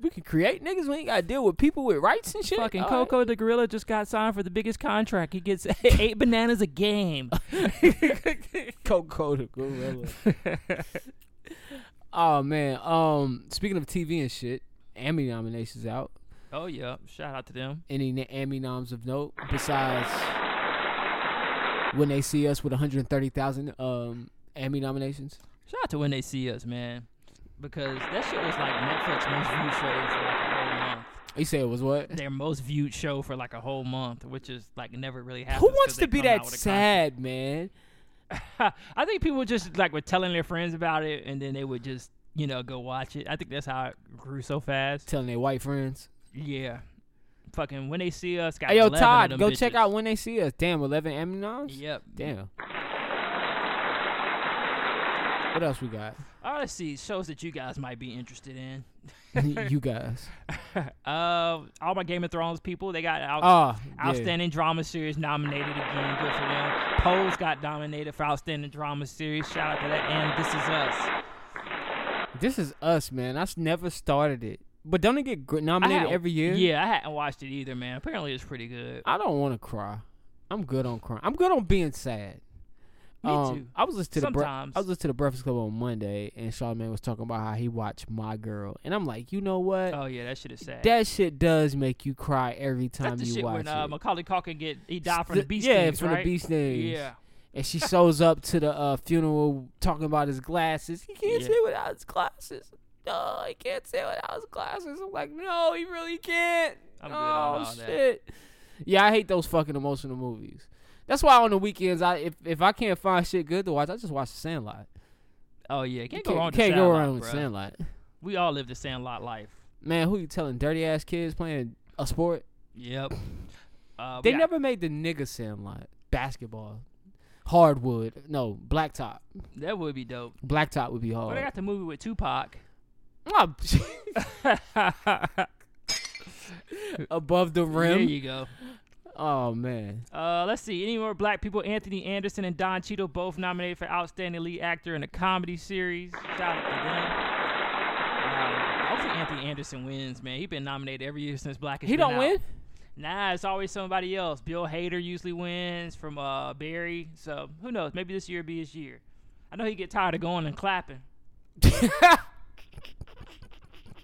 A: we can create niggas. We ain't gotta deal with people with rights and shit.
D: Fucking
A: All right.
D: Koko the gorilla just got signed for the biggest contract. He gets eight bananas a game.
A: Koko the gorilla. oh man. Um. Speaking of TV and shit, Emmy nominations out.
D: Oh yeah, shout out to them.
A: Any Emmy noms of note besides when they see us with 130,000 um Emmy nominations?
D: Shout out to when they see us, man, because that shit was like Netflix most viewed show for like a whole month.
A: You say it was what?
D: Their most viewed show for like a whole month, which is like never really happens.
A: Who wants to be that sad, man?
D: I think people just like were telling their friends about it, and then they would just you know go watch it. I think that's how it grew so fast.
A: Telling their white friends.
D: Yeah, fucking when they see us, got
A: Hey, yo, Todd, go check out when they see us. Damn, 11 Emmy noms?
D: Yep.
A: Damn. What else we got?
D: All right, let's see shows that you guys might be interested in.
A: you guys.
D: Uh, all my Game of Thrones people, they got out,
A: Oh, yeah.
D: Outstanding Drama Series nominated again. Good for them. Pose got nominated for Outstanding Drama Series. Shout out to that. And This Is Us.
A: This is us, man. I've never started it. But don't it get nominated every year?
D: Yeah, I hadn't watched it either, man. Apparently, it's pretty good.
A: I don't want to cry. I'm good on crying. I'm good on being sad.
D: Me
A: Um,
D: too.
A: I was listening to the bre- I was listening to the Breakfast Club on Monday, and Charlamagne was talking about how he watched My Girl, and I'm like, you know what?
D: Oh yeah, that shit is sad.
A: that shit does make you cry every time
D: That's the
A: you
D: shit
A: watch
D: when uh,
A: it.
D: Macaulay Culkin get he died from
A: The-
D: the beast.
A: yeah, from
D: right?
A: the bee stings.
D: Yeah.
A: and she shows up to the uh, funeral talking about his glasses. He can't
D: Yeah.
A: see without his glasses. No, he can't say without his glasses. I'm like, no, he really can't.
D: I'm good
A: oh
D: on all that.
A: shit. Yeah, I hate those fucking emotional movies. That's why on the weekends, I if, if I can't find shit good to watch, I just watch The Sandlot.
D: Oh yeah, can't
A: You
D: go wrong. with
A: can't
D: the
A: go
D: Sandlot,
A: wrong with
D: bruh.
A: Sandlot.
D: We all live the Sandlot life.
A: Man, who you telling? Dirty ass kids playing a sport?
D: Yep. Uh,
A: They
D: got-
A: never made the nigga Sandlot basketball. Hardwood, no blacktop.
D: That would be dope.
A: Blacktop would be
D: Well, But
A: I
D: got the movie with Tupac.
A: Oh, above the rim.
D: There you go.
A: Oh man.
D: Uh, let's see. Any more black people? Anthony Anderson and Don Cheadle both nominated for Outstanding Lead Actor in a Comedy Series. Shout out to them. Um, hopefully Anthony Anderson wins, man. He's been nominated every year since Black
A: He don't
D: out.
A: win.
D: Nah, it's always somebody else. Bill Hader usually wins from uh, Barry. So who knows? Maybe this year will be his year. I know he get tired of going and clapping.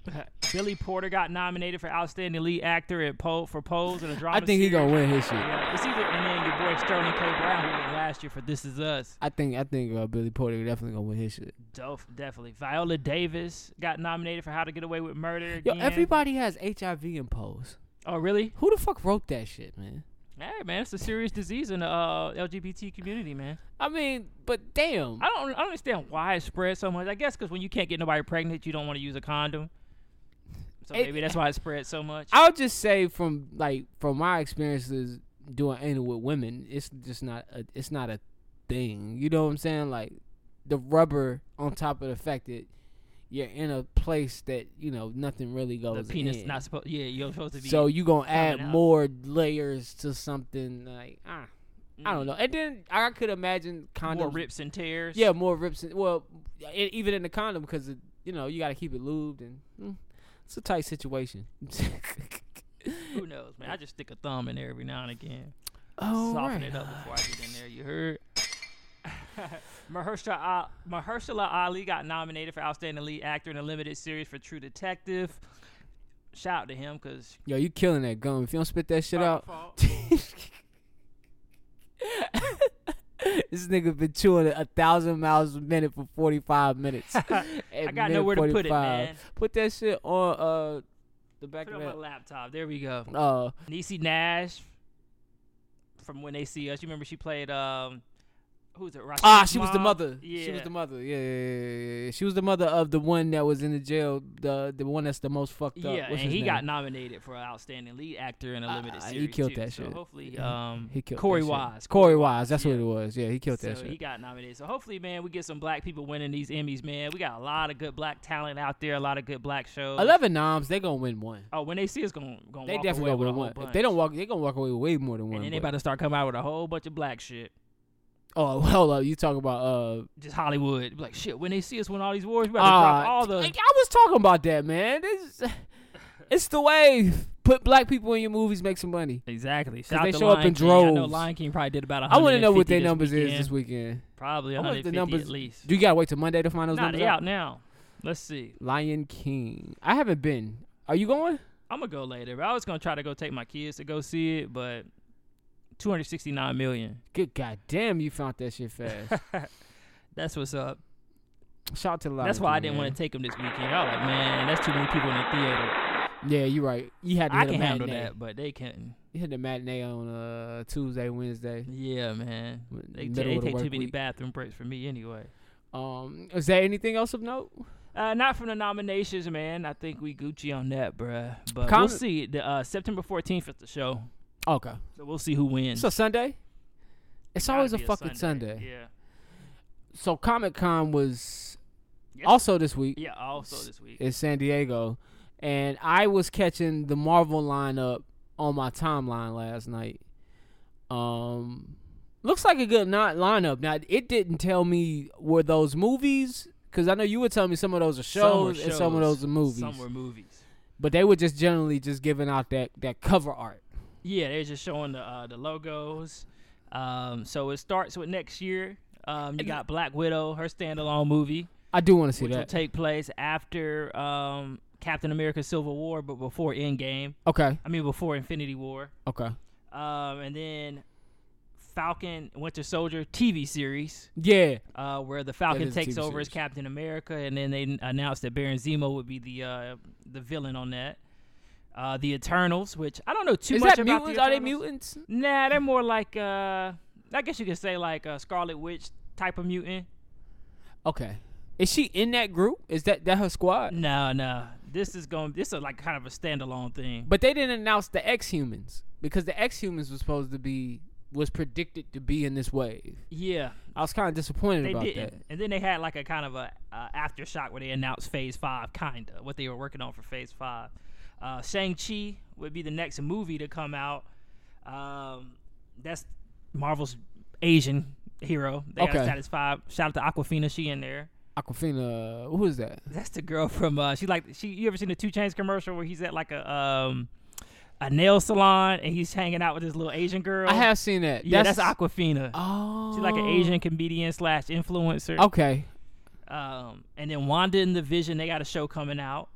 D: Billy Porter got nominated for Outstanding Lead Actor at po- for Pose and a drama
A: I think he
D: series.
A: gonna win his shit.
D: Yeah, it's either and then your boy Sterling K. Brown who won last year for This Is Us.
A: I think I think uh, Billy Porter definitely gonna win his shit.
D: Dope, definitely. Viola Davis got nominated for How to Get Away with Murder.
A: Yo, everybody has HIV in pose.
D: Oh, really?
A: Who the fuck wrote that shit, man?
D: Hey, man, it's a serious disease in the uh, LGBT community, man.
A: I mean, but damn.
D: I don't, I don't understand why it spread so much. I guess because when you can't get nobody pregnant, you don't want to use a condom. So
A: It-
D: maybe that's why it spread so much.
A: I'll just say from like from my experiences doing anal with women, it's just not a, it's not a thing. You know what I'm saying? Like the rubber on top of the fact that you're in a place that you know nothing really goes.
D: the penis
A: in.
D: not supposed. Yeah, you're supposed to be.
A: so you gonna add
D: out.
A: more layers to something like ah, I
D: mm,
A: don't know. And then I could imagine condoms.
D: More rips and tears.
A: Yeah, more rips. And, well, e- even in the condom because you know you got to keep it lubed and mm, it's a tight situation.
D: Who knows, man? I just stick a thumb in there every now and again.
A: oh,
D: Soften
A: right.
D: it up before I get in there. You heard? Mahershala, uh, Mahershala Ali got nominated for Outstanding Lead Actor in a Limited Series for True Detective. Shout out to him because
A: Yo, you killing that gum. If you don't spit that shit out, this nigga been chewing a thousand miles a minute for forty five minutes.
D: I got nowhere to put it, man.
A: Put that shit on uh the back
D: Put
A: of
D: on my laptop. There we go.
A: Uh,
D: Niecy Nash from When They See Us. You remember she played um, who's it? Rashid's
A: ah, she was the mother.
D: Yeah.
A: She was the mother. Yeah, yeah, yeah, yeah. She was the mother of the one that was in the jail. The the one that's the most fucked up.
D: Yeah,
A: What's
D: and he
A: name?
D: got nominated for outstanding lead actor in a
A: Ah,
D: limited
A: he
D: series.
A: He killed
D: too.
A: that
D: so
A: shit.
D: hopefully, um,
A: he killed Korey.
D: Wise.
A: Korey Wise, that's
D: yeah.
A: what it was. Yeah, he killed that shit.
D: he got nominated. So hopefully, man, we get some black people winning these Emmys, man. We got a lot of good black talent out there, a lot of good black shows.
A: Eleven noms, they gonna win one.
D: Oh, when they see us, gonna gonna
A: They definitely gonna win one. If they don't walk, they gonna walk away with way more than one.
D: and then they about to start coming out with a whole bunch of black shit.
A: Oh, hold up, you talking about uh?
D: Just Hollywood, like shit. When they see us win all these awards, we about to
A: ah,
D: drop all the.
A: I, I was talking about that, man. This, it's the wave. Put black people in your movies, make some money.
D: Exactly. Shout
A: they
D: to
A: show up in
D: King. I know
A: droves.
D: Lion King probably did about.
A: I want to know what their numbers is this weekend.
D: Probably
A: I wonder
D: 150
A: if the numbers.
D: at least.
A: Do you gotta wait till Monday to find those
D: Nah,
A: numbers
D: they
A: out?
D: out now. Let's see.
A: Lion King. I haven't been. Are you going?
D: I'm gonna go later. I was gonna try to go take my kids to go see it, but 269 million.
A: Good goddamn, you found that shit fast.
D: That's what's up.
A: Shout out to
D: That's why I didn't want to take them this weekend. I was like, man, that's too many people in the theater.
A: Yeah, you're right. You had to
D: I
A: hit
D: can
A: a
D: handle that, but they can't.
A: You hit the matinee on uh Tuesday, Wednesday.
D: Yeah, man. They,
A: middle
D: they take too many
A: week.
D: bathroom breaks for me anyway.
A: Um, is there anything else of note?
D: Uh, not from the nominations, man. I think we Gucci on that, bruh. But
A: Com-
D: we'll see. The uh, September 14th is the show,
A: Okay.
D: so we'll see who wins.
A: So Sunday. It's
D: Gotta
A: always a fucking Sunday.
D: Yeah.
A: So Comic Con was
D: Yes.
A: also this week
D: Yeah. Also this week.
A: in San Diego, and I was catching the Marvel lineup on my timeline last night. Um, looks like a good not lineup. Now it didn't tell me were those movies because I know you were telling me some of those are
D: Some
A: shows, and some of those are movies.
D: Some were movies.
A: but they were just generally just giving out that that cover art.
D: Yeah, they're just showing the uh, the logos. Um, so it starts with next year. Um, you got Black Widow, her standalone movie,
A: I do want to see
D: which will
A: that.
D: take place after um, Captain America: Civil War, but before Endgame.
A: okay,
D: I mean, before Infinity War.
A: okay,
D: Um, and then Falcon Winter Soldier TV series,
A: yeah.
D: uh, where the Falcon takes over as. Captain America, and then they announced that Baron Zemo would be the uh, the villain on that. Uh, the Eternals, which I don't know too
A: Is
D: much about.
A: mutants?
D: The
A: Are they mutants?
D: Nah, they're more like uh, I guess you could say like a Scarlet Witch type of mutant.
A: Okay. Is she in that group? Is that that her squad?
D: No, no, this is going. This is like kind of a standalone thing.
A: But they didn't announce the X humans because the X humans was supposed to be was predicted to be in this wave.
D: Yeah,
A: I was kind of disappointed
D: they
A: about
D: didn't.
A: that.
D: And then they had like a kind of a uh, aftershock where they announced Phase Five, kinda what they were working on for Phase Five. Uh, Shang Chi would be the next movie to come out. Um, that's Marvel's Asian hero. They
A: Okay.
D: got satisfied. Shout out to Awkwafina, she in there.
A: Awkwafina, who is that?
D: That's the girl from uh she like she you ever seen the 2 Chainz commercial where he's at like a um a nail salon and he's hanging out with this little Asian girl?
A: I have seen that.
D: Yeah, that's, Awkwafina.
A: Oh,
D: She's like an Asian comedian slash influencer.
A: Okay,
D: Um, and then Wanda and the Vision, they got a show coming out.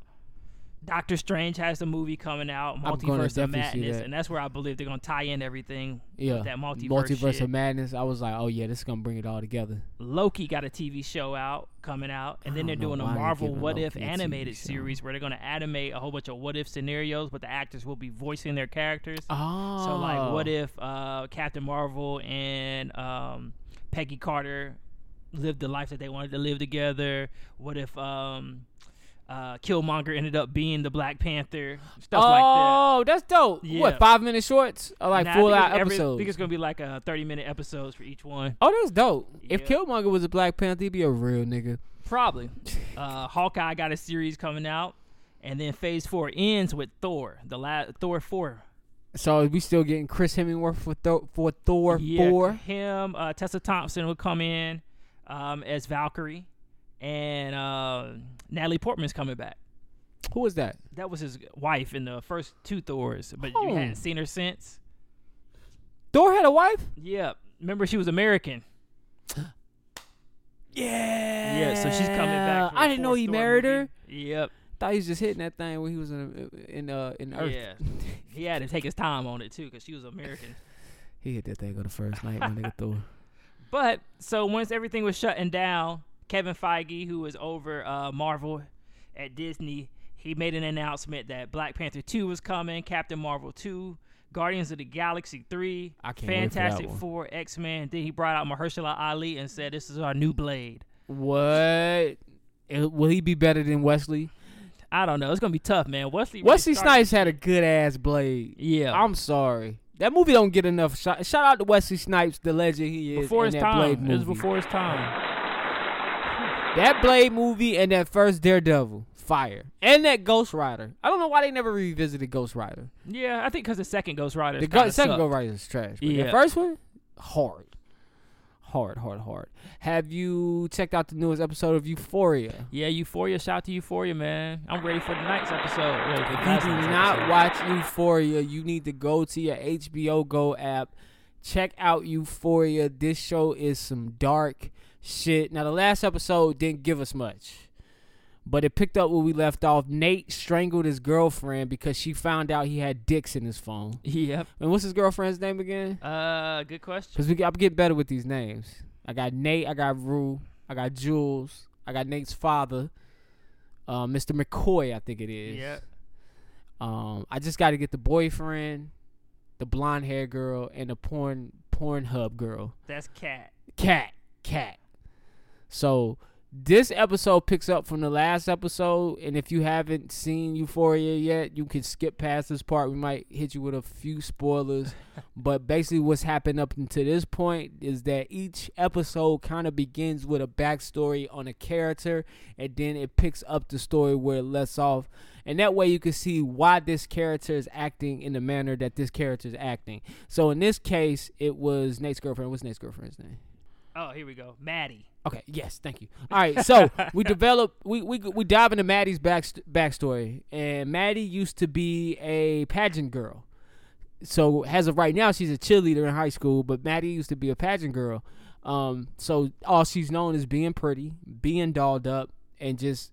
D: Doctor Strange has the movie coming out, Multiverse of Madness,
A: that.
D: and that's where I believe they're gonna tie in everything.
A: yeah.
D: with that multiverse,
A: Multiverse
D: shit.
A: of Madness. I was like, oh yeah, this is gonna bring it all together.
D: Loki got a TV show out coming out, and then they're doing a Marvel What
A: Loki
D: If animated series where they're gonna animate a whole bunch of what if scenarios, but the actors will be voicing their characters.
A: Oh,
D: So like, what if uh, Captain Marvel and um, Peggy Carter lived the life that they wanted to live together? What if um, uh, Killmonger ended up being the Black Panther? Stuff like that.
A: Oh, that's dope.
D: Yeah.
A: What five minute shorts or like
D: Nah,
A: full out
D: every- I think it's gonna be like a thirty minute episodes for each one.
A: oh, that's dope. If Killmonger was a Black Panther, he'd be a real nigga.
D: Probably. uh, Hawkeye got a series coming out, and then Phase Four ends with Thor, the last Thor four.
A: So we still getting Chris Hemsworth for Thor, for Thor
D: yeah,
A: four.
D: Him, uh, Tessa Thompson will come in um, as Valkyrie, and uh, Natalie Portman's coming back.
A: Who was that?
D: That was his wife in the first two Thors, but
A: Oh.
D: you hadn't seen her since.
A: Thor had a wife.
D: Yeah, remember she was American.
A: Yeah.
D: Yeah, so she's coming back.
A: I didn't know he
D: Thor
A: married
D: movie.
A: her.
D: Yep.
A: Thought he was just hitting that thing when he was in in uh in Earth.
D: Yeah. he had to take his time on it too, because she was American.
A: He hit that thing on the first night when nigga threw.
D: But so once everything was shutting down, Kevin Feige, who was over uh, Marvel at Disney, he made an announcement that Black Panther 2 was coming, Captain Marvel 2, Guardians of the Galaxy 3,
A: I can't wait for
D: Fantastic. Four, X Men. Then he brought out Mahershala Ali and said, "This is our new Blade."
A: What? Will he be better than Wesley?
D: I don't know. It's gonna be tough, man. Wesley. really
A: Wesley
D: started-
A: Snipes had a good ass blade.
D: Yeah.
A: I'm sorry. That movie don't get enough shot. Shout out to Wesley Snipes, the legend he is.
D: before
A: in
D: his
A: that Blade
D: time.
A: movie.
D: It was before his time.
A: That Blade movie and that first Daredevil, fire, and that Ghost Rider. I don't know why they never revisited Ghost Rider.
D: Yeah, I think because the second Ghost Rider.
A: The go- second Ghost Rider is trash. But
D: Yeah.
A: the first one, hard, hard, hard, hard. Have you checked out the newest episode of Euphoria?
D: Yeah, Euphoria. Shout out to Euphoria, man. I'm ready for tonight's episode.
A: If you do not
D: episode.
A: watch Euphoria, you need to go to your HBO Go app. Check out Euphoria. This show is some dark shit. Now, the last episode didn't give us much, but it picked up where we left off. Nate strangled his girlfriend because she found out he had dicks in his phone.
D: Yep.
A: And what's his girlfriend's name again?
D: Uh, good question.
A: Because we I'm getting better with these names. I got Nate, I got Rue, I got Jules, I got Nate's father, uh, Mr. McCoy, I think it is.
D: Yeah.
A: Um, I just got to get the boyfriend, the blonde hair girl, and the porn Pornhub girl.
D: That's Kat.
A: Kat, Kat. So this episode picks up from the last episode, and if you haven't seen Euphoria yet, you can skip past this part. We might hit you with a few spoilers, but basically, what's happened up until this point is that each episode kind of begins with a backstory on a character, and then it picks up the story where it lets off, and that way you can see why this character is acting in the manner that this character is acting. So in this case, it was Nate's girlfriend. What's Nate's girlfriend's name?
D: Oh, here we go. Maddy.
A: Okay. Yes. Thank you. All right. So we develop. We we we dive into Maddy's back backstory, and Maddy used to be a pageant girl. So as of right now, she's a cheerleader in high school. But Maddy used to be a pageant girl. Um. So all she's known is being pretty, being dolled up, and just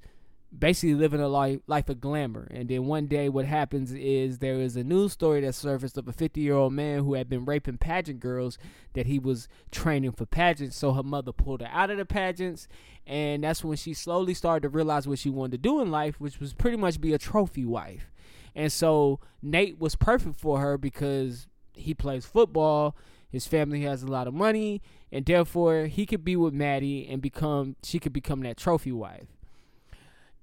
A: basically living a life life of glamour. And then one day, what happens is there is a news story that surfaced of a 50 year old man who had been raping pageant girls that he was training for pageants. So her mother pulled her out of the pageants, and that's when she slowly started to realize what she wanted to do in life, which was pretty much be a trophy wife. And so Nate was perfect for her because he plays football. His family has a lot of money, and therefore he could be with Maddy and become she could become that trophy wife.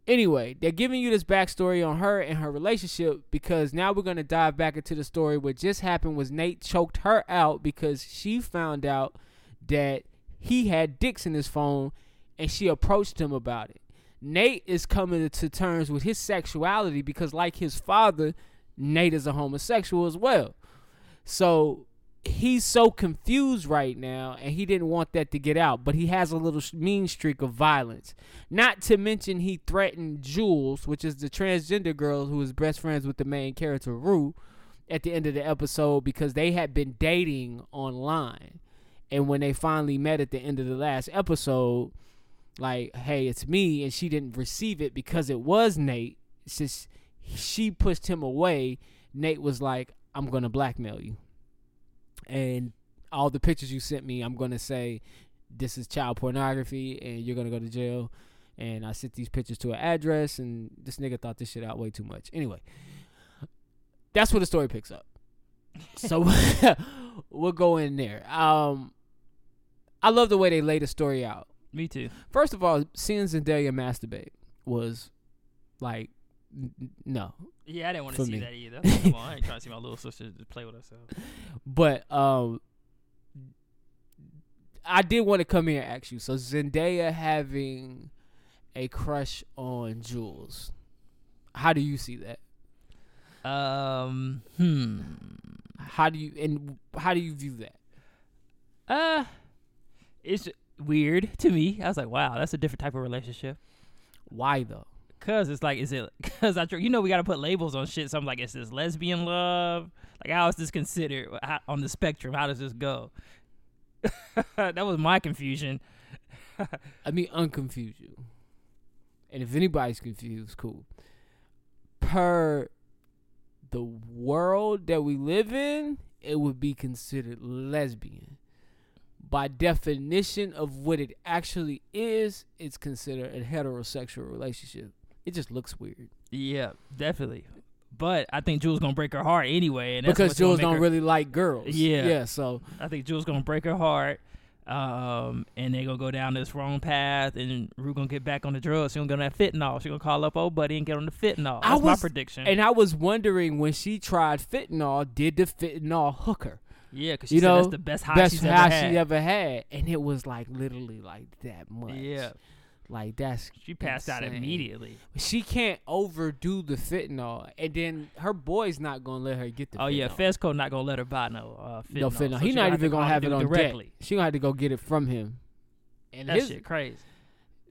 A: Anyway, they're giving you this backstory on her and her relationship because now we're gonna dive back into the story. What just happened was Nate choked her out because she found out that he had dicks in his phone and she approached him about it. Nate is coming to terms with his sexuality because, like his father, Nate is a homosexual as well. So he's so confused right now and he didn't want that to get out but he has a little mean streak of violence. Not to mention he threatened jules which is the transgender girl who is best friends with the main character rue at the end of the episode because they had been dating online. And when they finally met at the end of the last episode like hey it's me and she didn't receive it because it was nate. Since she pushed him away. Nate was like i'm gonna blackmail you and all the pictures you sent me, I'm gonna say this is child pornography, and you're gonna go to jail. And I sent these pictures to an address, and this nigga thought this shit out way too much. Anyway, that's where the story picks up. So we'll go in there. Um, I love the way they lay the story out.
D: Me too.
A: First of all, seeing Zendaya masturbate was like, no,
D: Yeah, I didn't want to see
A: me.
D: that either. Come on, I ain't trying to see my little sister play with herself.
A: But um I did want to come here and ask you. So Zendaya having a crush on Jules. How do you see that?
D: Um, hmm.
A: How do you and how do you view that?
D: Uh, it's weird to me. I was like, wow, that's a different type of relationship.
A: Why though?
D: Cause it's like, is it? Cause I, you know, we gotta put labels on shit. So I'm like, is this lesbian love? Like, how is this considered how, on the spectrum? How does this go? that was my confusion.
A: Let me unconfuse you. And if anybody's confused, cool. Per the world that we live in, it would be considered lesbian. By definition of what it actually is, it's considered a heterosexual relationship. It just looks weird
D: Yeah, definitely. But I think Jules gonna break her heart anyway, and that's
A: because Jules don't
D: her-
A: really like girls.
D: Yeah.
A: yeah. So
D: I think Jules gonna break her heart, um, and they gonna go down this wrong path, and Rue gonna get back on the drugs. She gonna go on that fentanyl. She gonna call up old buddy and get on the fentanyl.
A: I
D: That's my
A: was-
D: prediction.
A: And I was wondering when she tried fentanyl, did the fentanyl hook her?
D: yeah, because she
A: you
D: said
A: know,
D: that's the best high
A: Best
D: she's
A: high
D: ever
A: she ever had, and it was like literally like that much.
D: Yeah,
A: like that's
D: she passed out immediately.
A: She can't overdo the fentanyl, and then her boy's not gonna let her get the.
D: Oh yeah. Fezco not gonna let her buy no uh, fentanyl.
A: no fentanyl.
D: so
A: He's not even gonna have it on
D: directly.
A: deck. She gonna have to go get it from him. And
D: That
A: his-
D: shit crazy.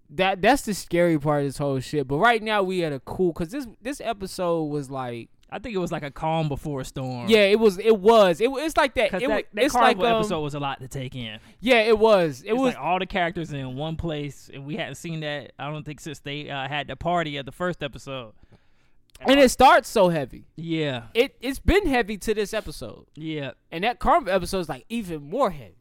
A: that that's the scary part of this whole shit. But right now we at a cool because this this episode was like
D: I think it was like a calm before a storm.
A: yeah it was it was it was it's like that. It,
D: that, that
A: it's like um,
D: episode was a lot to take in.
A: yeah it was it
D: It
A: was
D: like all the characters in one place, and we hadn't seen that. I don't think since they uh, had the party at the first episode.
A: and it starts so heavy.
D: Yeah,
A: It it's been heavy to this episode,
D: yeah,
A: and that Carnival episode is like even more heavy.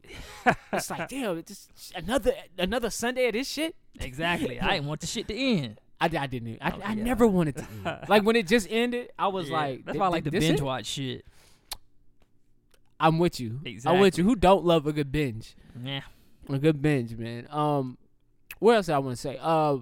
A: it's like damn, it's just another another Sunday of this shit.
D: exactly. I didn't want the shit to end.
A: I, I didn't. I,
D: Oh,
A: I
D: yeah.
A: never wanted to. Like when it just ended, I was
D: Yeah,
A: like,
D: that's why I like the binge
A: it?"
D: watch shit.
A: I'm with you. I'm with you. Who don't love a good binge?
D: Yeah,
A: A good binge, man. Um, what else I want to say? Uh,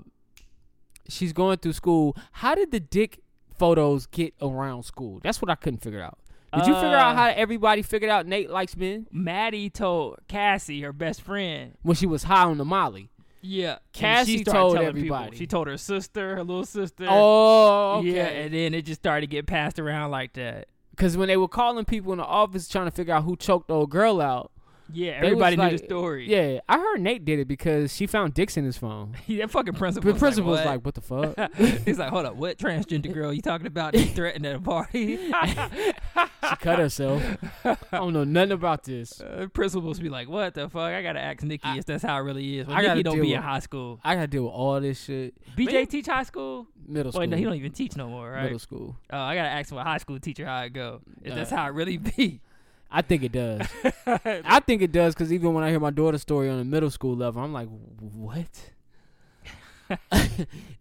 A: she's going through school. How did the dick photos get around school? That's what I couldn't figure out. Did you figure out
D: Uh,
A: how everybody figured out Nate likes men
D: Maddy told Cassie, her best friend.
A: when she was high on the Molly?
D: Yeah,
A: Cassie
D: she
A: told
D: telling people.
A: everybody.
D: She told her sister, her little sister.
A: Oh,
D: Yeah, and then it just started to get passed around like that.
A: Because when they were calling people in the office trying to figure out who choked the old girl out,
D: Yeah, everybody knew
A: like-
D: the story.
A: Yeah, I heard Nate did it because she found dicks in his phone.
D: that fucking principal.
A: The principal was
D: was
A: like, "What the fuck?"
D: He's like, hold up, what transgender girl you talking about? That threatened at a party?
A: she cut herself. I don't know nothing about this.
D: Uh, principals be like, what the fuck? I gotta ask Nikki if that's how it really is. Well,
A: I
D: Nikki don't be in high school.
A: I gotta deal with all this shit.
D: BJ
A: Man.
D: teach high school?
A: Middle school.
D: Wait, no, he don't even teach no more, right?
A: Middle school.
D: Oh, I gotta ask my high school teacher how it go. If that's
A: Uh,
D: how it really be.
A: I think it does. I think it does because even when I hear my daughter's story on the middle school level, I'm like, what?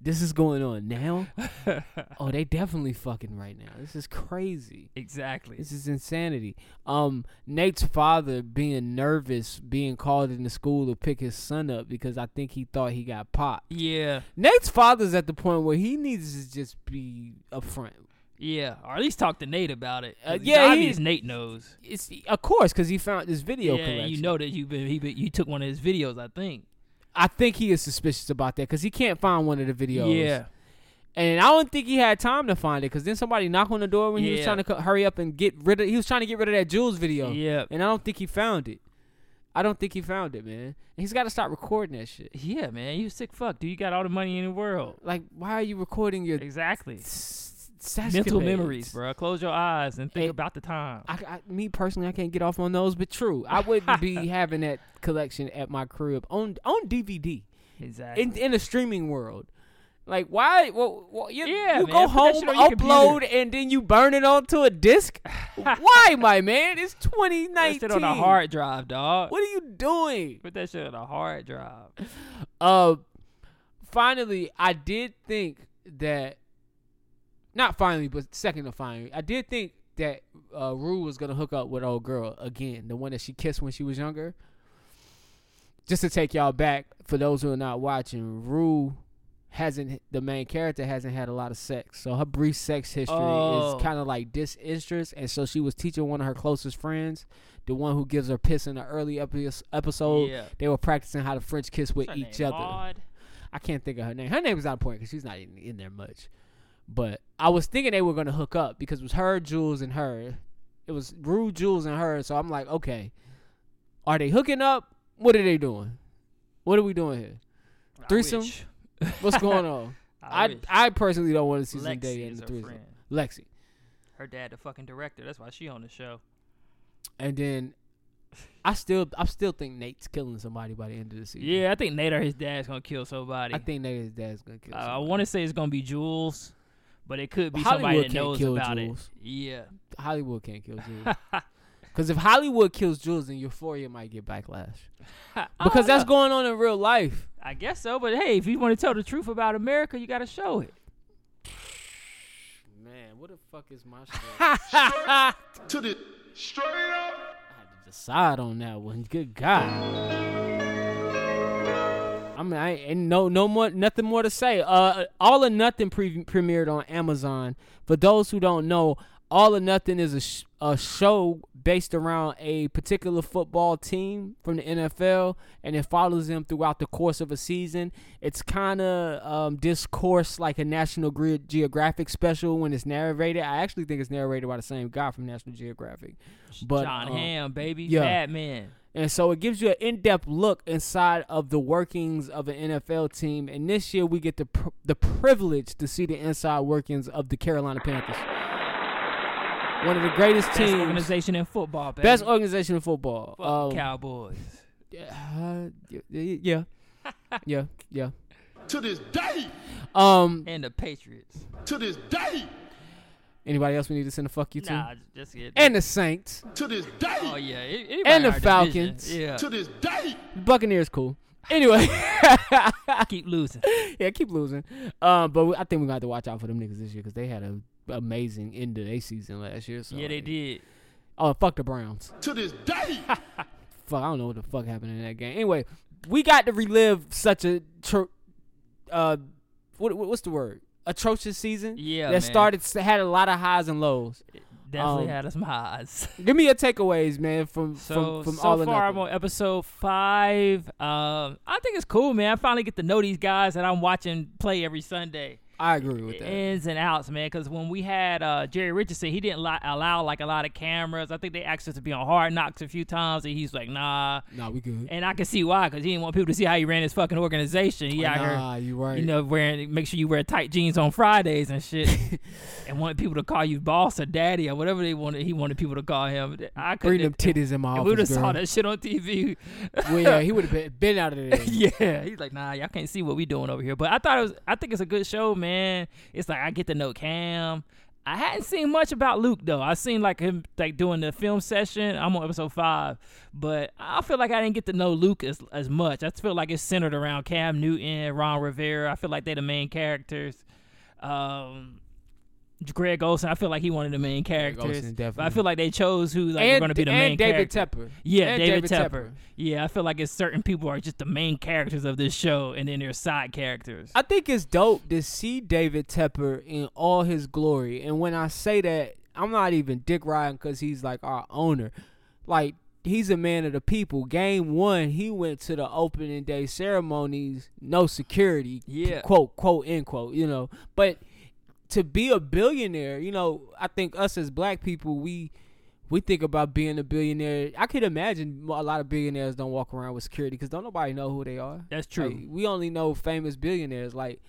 A: this is going on now? oh, they definitely fucking right now. This is crazy.
D: exactly.
A: This is insanity. Um, Nate's father being nervous, being called into school to pick his son up because I think he thought he got popped.
D: Yeah,
A: Nate's father's at the point where he needs to just be upfront.
D: Yeah. Or at least talk to Nate about it.
A: Uh, yeah, he-
D: obvious Nate knows.
A: It's of course because he found this video
D: yeah,
A: collection.
D: you know that you've been he you took one of his videos, I think.
A: I think he is suspicious about that because he can't find one of the videos.
D: Yeah,
A: and I don't think he had time to find it because then somebody knocked on the door when he was trying to co- hurry up and get rid of. He was trying to get rid of that Jules video.
D: yeah,
A: and I don't think he found it. I don't think he found it, man. And he's got to stop recording that shit.
D: yeah, man. You sick fuck, dude. You got all the money in the world.
A: Like, why are you recording your
D: Exactly. Mental memories, bro. Close your eyes and think about the time.
A: I, I, me personally, I can't get off on those, but true, I wouldn't be having that collection at my crib on on DVD
D: exactly.
A: in in the streaming world. Like why? Well, well, you,
D: Yeah,
A: you
D: man,
A: go home, upload, and then you burn it onto a disc. why, my man? It's
D: Put
A: 2019.
D: that shit on a hard drive, dog.
A: What are you doing?
D: Put that shit on a hard drive.
A: Uh, finally, I did think that. Not finally, but second to finally, I did think that uh, Rue was gonna hook up with old girl again, the one that she kissed when she was younger. Just to take y'all back, for those who are not watching, Rue hasn't the main character hasn't had a lot of sex, so her brief sex history
D: Oh.
A: is kind of like disinterest, and so she was teaching one of her closest friends, the one who gives her piss in the early epi- episode.
D: yeah.
A: They were practicing how to French kiss with each
D: name,
A: other.
D: Maud?
A: I can't think of her name. Her name is out of point because she's not in, in there much. But I was thinking they were gonna hook up because it was her, Jules, and her. It was Rue, Jules, and her. So I'm like, okay, are they hooking up? What are they doing? What are we doing here? Threesome? What's going on?
D: I,
A: I. I personally don't want to see
D: Lexi
A: Zendaya in the threesome.
D: friend.
A: Lexi,
D: Her dad, the fucking director. That's why she on the show.
A: and then I still I still think Nate's killing somebody by the end of the season.
D: Yeah, I think Nate or his dad's gonna kill somebody.
A: I think Nate his dad's gonna kill.
D: Uh, I want to say it's gonna be Jules, but it could be
A: Hollywood
D: somebody that
A: can't
D: knows
A: kill
D: about
A: Jules.
D: it. Yeah.
A: Hollywood can't kill Jules. Because if Hollywood kills Jules, then Euphoria might get backlash. Because that's going on in real life.
D: I guess so, but hey, if you want to tell the truth about America, you got to show it.
A: Man, what the fuck is my story?
B: To the straight up.
A: I had to decide on that one. Good God. I mean, I ain't no no more nothing more to say. Uh, All or Nothing pre- premiered on Amazon. For those who don't know, All or Nothing is a sh- a show based around a particular football team from the NFL, and it follows them throughout the course of a season. It's kind of um, discourse like a National Geographic special when it's narrated. I actually think it's narrated by the same guy from National Geographic. But
D: Jon
A: um,
D: Hamm, baby,
A: yeah.
D: Batman.
A: and so it gives you an in-depth look inside of the workings of an NFL team. And this year we get the pr- the privilege to see the inside workings of the Carolina Panthers. One of the greatest
D: Best
A: teams,
D: organization in football, baby.
A: best organization in football.
D: Fuck
A: Um,
D: Cowboys.
A: uh, y- y- yeah, yeah, yeah.
B: To this day.
A: Um,
D: And the Patriots.
B: To this day.
A: anybody else we need to send a fuck you to?
D: Nah, just it.
A: And the Saints,
B: To this day.
D: oh yeah, anybody
A: And the
D: in our division.
A: Falcons.
D: Yeah,
B: To this day.
A: Buccaneers, cool. Anyway,
D: keep losing.
A: yeah, keep losing. Um, but we, I think we got to watch out for them niggas this year because they had a amazing end of their season last year. So
D: yeah, they
A: like-
D: did.
A: Oh, fuck the Browns.
B: To this day.
A: Fuck, I don't know what the fuck happened in that game. Anyway, we got to relive such a tro- uh, what, what- what's the word? Atrocious season.
D: Yeah,
A: that
D: man.
A: started had a lot of highs and lows.
D: Definitely
A: um,
D: had some highs.
A: Give me your takeaways, man, from
D: So
A: from from
D: so
A: all or
D: far, I'm on episode five. Um, I think it's cool, man. I finally get to know these guys that I'm watching play every Sunday.
A: I agree with that.
D: ins and outs, man. Because when we had uh, Jerry Richardson, he didn't li- allow like a lot of cameras. I think they asked us to be on Hard Knocks a few times, and he's like, "Nah."
A: nah, we good.
D: And I can see why, because he didn't want people to see how he ran his fucking organization. He out
A: nah,
D: here,
A: you right.
D: you know, wearing make sure you wear tight jeans on Fridays and shit, and wanted people to call you boss or daddy or whatever they wanted. He wanted people to call him. I
A: Bring
D: couldn't.
A: them titties in my
D: If we would have saw that shit on TV,
A: well, yeah, he would have been, been out of there.
D: yeah, he's like, nah, y'all can't see what we doing over here. But I thought it was, I think it's a good show, man. It's like I get to know Cam. I hadn't seen much about Luke though. I seen like him like doing the film session. I'm on episode five, but I feel like I didn't get to know Luke as as much. I feel like it's centered around Cam Newton, Ron Rivera. I feel like they're the main characters. Um, Greg Olsen, I feel like he one of the main characters.
A: Olsen,
D: I feel like they chose who like were
A: and
D: going to be the
A: and
D: main
A: David
D: character.
A: Tepper.
D: Yeah,
A: And
D: David,
A: David
D: Tepper.
A: Tepper.
D: Yeah, I feel like it's certain people are just the main characters of this show, and then there's side characters.
A: I think it's dope to see David Tepper in all his glory. And when I say that, I'm not even dick riding because he's like our owner. Like, he's a man of the people. Game one, he went to the opening day ceremonies, no security.
D: Yeah.
A: Quote, quote, end quote, you know. But to be a billionaire, you know, I think us as black people, we we think about being a billionaire. I could imagine a lot of billionaires don't walk around with security because don't nobody know who they are.
D: That's true.
A: Like, we only know famous billionaires. Like,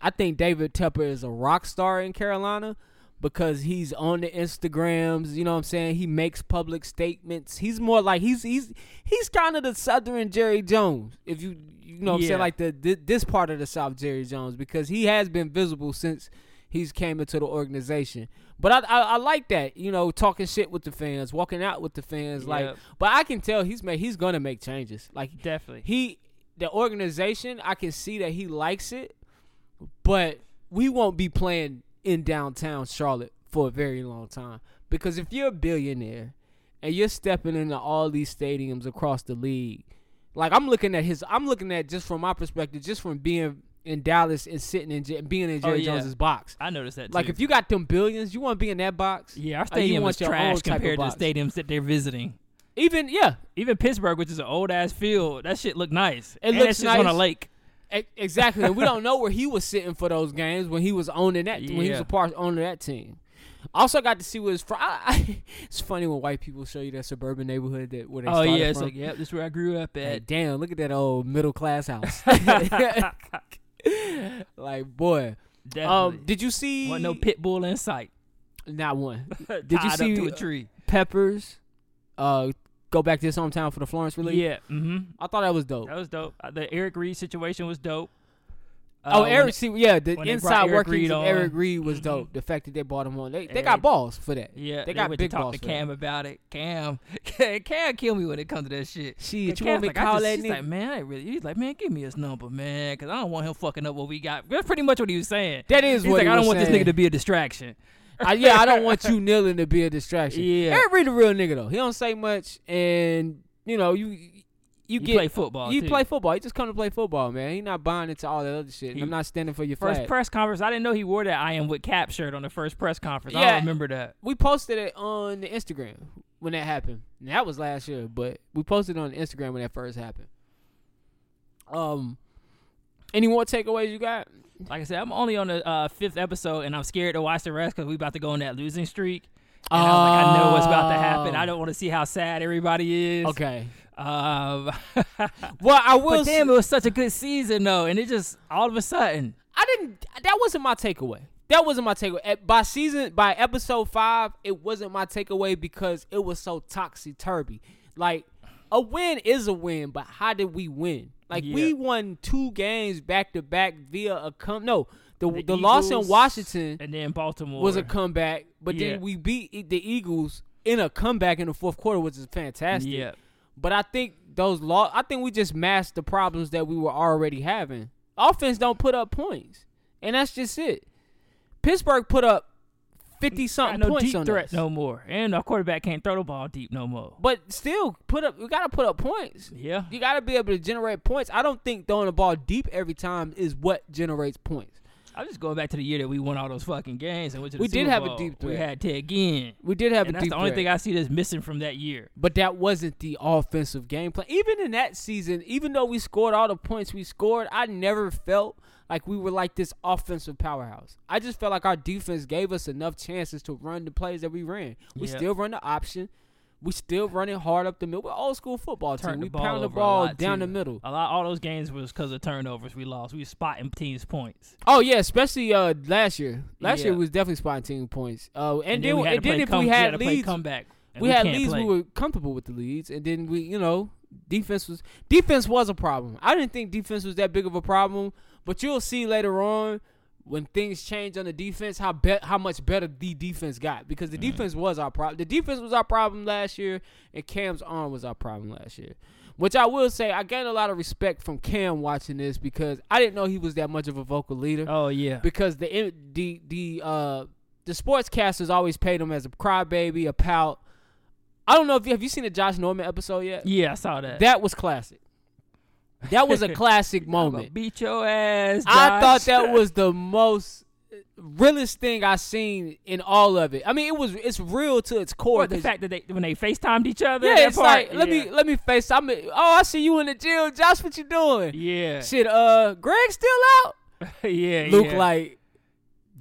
A: I think David Tepper is a rock star in Carolina because he's on the Instagrams. You know what I'm saying? He makes public statements. He's more like he's he's he's kind of the Southern Jerry Jones. If you you know what I'm saying, like the, thi- this part of the South Jerry Jones because he has been visible since he's came into the organization. But I, I I like that, you know, talking shit with the fans, walking out with the fans, like.
D: Yep.
A: But I can tell he's made he's gonna make changes. Like
D: Definitely.
A: he the organization i can see that he likes it but we won't be playing in downtown charlotte for a very long time because if you're a billionaire and you're stepping into all these stadiums across the league like i'm looking at his i'm looking at just from my perspective just from being in dallas and sitting in J- being in
D: Oh,
A: jerry
D: yeah.
A: jones's box
D: I noticed that.
A: like if you got them billions you want to be in that box
D: yeah, our stadium
A: want
D: is trash compared to the stadiums that they're visiting.
A: even yeah
D: Even Pittsburgh, which is an old ass field, that shit looked nice.
A: It
D: and
A: looks
D: nice on a lake.
A: E- Exactly. we don't know where he was sitting for those games when he was owning that when he was a part owner of that team. Also got to see what his fr- I, I, it's funny when white people show you that suburban neighborhood that where they
D: Oh yeah, it's
A: from.
D: like, yep, this is where I grew up
A: Like,
D: at.
A: damn, look at that old middle class house. like boy,
D: Definitely.
A: um, did you see?
D: No pit bull in sight.
A: Not one.
D: Did
A: you see-
D: to a tree?
A: Peppers, uh, go back to his hometown for the Florence release.
D: Yeah. Mm-hmm.
A: I thought that was dope.
D: That was dope. Uh, The Eric Reid situation was dope.
A: Oh,
D: Uh, when
A: Eric, see, yeah, the
D: they
A: inside workings of. Eric Reid was
D: Mhm.
A: dope. The fact that they brought him on, they they
D: Eric-
A: got balls for that.
D: Yeah,
A: they got
D: went
A: big
D: to talk
A: balls
D: to Cam about it. Cam, Cam kill me when it comes to that shit.
A: Shit,
D: And
A: you want me
D: like,
A: call
D: just-
A: that nigga?
D: like, man, I really. He's like, man, give me his number, man, because I don't want him fucking up what we got. That's pretty much what he was saying.
A: That is
D: He's
A: what
D: like, I don't want this nigga to be a distraction.
A: I, yeah, I don't want you kneeling to be a distraction.
D: Yeah.
A: Eric Reid a real nigga though. He don't say much, and you know you you
D: You
A: get
D: play football.
A: you
D: too.
A: play football. He just come to play football, man. He not buying into all that other shit. And
D: He-
A: I'm not standing for your
D: First
A: flag.
D: press conference, I didn't know he wore that I am with Kap shirt on the first press conference. I
A: Yeah.
D: don't remember that.
A: we posted it on the Instagram when that happened. And that was last year, but we posted it on Instagram when that first happened. Um, any more takeaways you got?
D: Like I said, I'm only on the uh, fifth episode, and I'm scared to watch the rest because we about to go on that losing streak. And I was like, I know what's about to happen. I don't want to see how sad everybody is.
A: Okay.
D: Um,
A: Well, I will.
D: but damn,
A: say-
D: it was such a good season though, and it just all of a sudden,
A: I didn't. That wasn't my takeaway. That wasn't my takeaway. By season, by episode five, it wasn't my takeaway because it was so toxic turvy. Like a win is a win, but how did we win? Like we won two games back to back via a come. No, the
D: The
A: the, loss in Washington
D: and then Baltimore
A: was a comeback, but
D: Yeah.
A: then we beat the Eagles in a comeback in the fourth quarter, which is fantastic.
D: Yeah,
A: But I think those law I think we just masked the problems that we were already having. Offense don't put up points. And that's just it. Pittsburgh put up fifty something
D: no
A: points
D: deep
A: on
D: threat
A: us.
D: no more, and our quarterback can't throw the ball deep no more.
A: But still put up we gotta put up points.
D: Yeah,
A: You gotta be able to generate points. I don't think throwing the ball deep every time is what generates points.
D: I'm just going back to the year that we won all those fucking games and went to the
A: We did
D: Super
A: have a
D: Bowl.
A: deep
D: We had Ted Ginn.
A: We did have a deep.
D: and
A: a
D: that's
A: deep
D: the only
A: threat.
D: thing I see that's missing from that year.
A: But that wasn't the offensive game plan. Even in that season, even though we scored all the points we scored, I never felt like we were like this offensive powerhouse. I just felt like our defense gave us enough chances to run the plays that we ran. We
D: Yeah.
A: still run the option. We still running hard up the middle. We're old school football
D: Turned
A: team. We pound the ball down
D: too.
A: the middle.
D: A lot, all those games was because of turnovers we lost. We was spotting teams' points.
A: Oh yeah, especially uh last year. Last year was definitely spotting team points. Uh, and,
D: then,
A: then,
D: we had
A: and then if
D: come,
A: we
D: had
A: had leads,
D: comeback. and
A: we, had leads.
D: play.
A: We were comfortable with the leads, and then we, you know, defense was defense was a problem. I didn't think defense was that big of a problem, but you'll see later on when things change on the defense how be- how much better the defense got because the defense was our problem. The defense was our problem last year, and Cam's arm was our problem last year. Which I will say, I gained a lot of respect from Cam watching this because I didn't know he was that much of a vocal leader
D: Oh yeah,
A: because the the the uh the sportscasters always paid him as a crybaby, a pout. I don't know if you have you seen the Josh Norman episode yet.
D: yeah, I saw that.
A: That was classic. That was a classic moment.
D: Beat your ass. Josh.
A: I thought that was the most realest thing I seen in all of it. I mean, it was it's real to its core.
D: What, the fact that they when they FaceTimed each other.
A: yeah, it's
D: part,
A: like let me let me face. I'm oh I see you in the gym, Josh. What you doing?
D: Yeah,
A: Shit, uh, Greg still out.
D: yeah.
A: Luke
D: yeah.
A: like,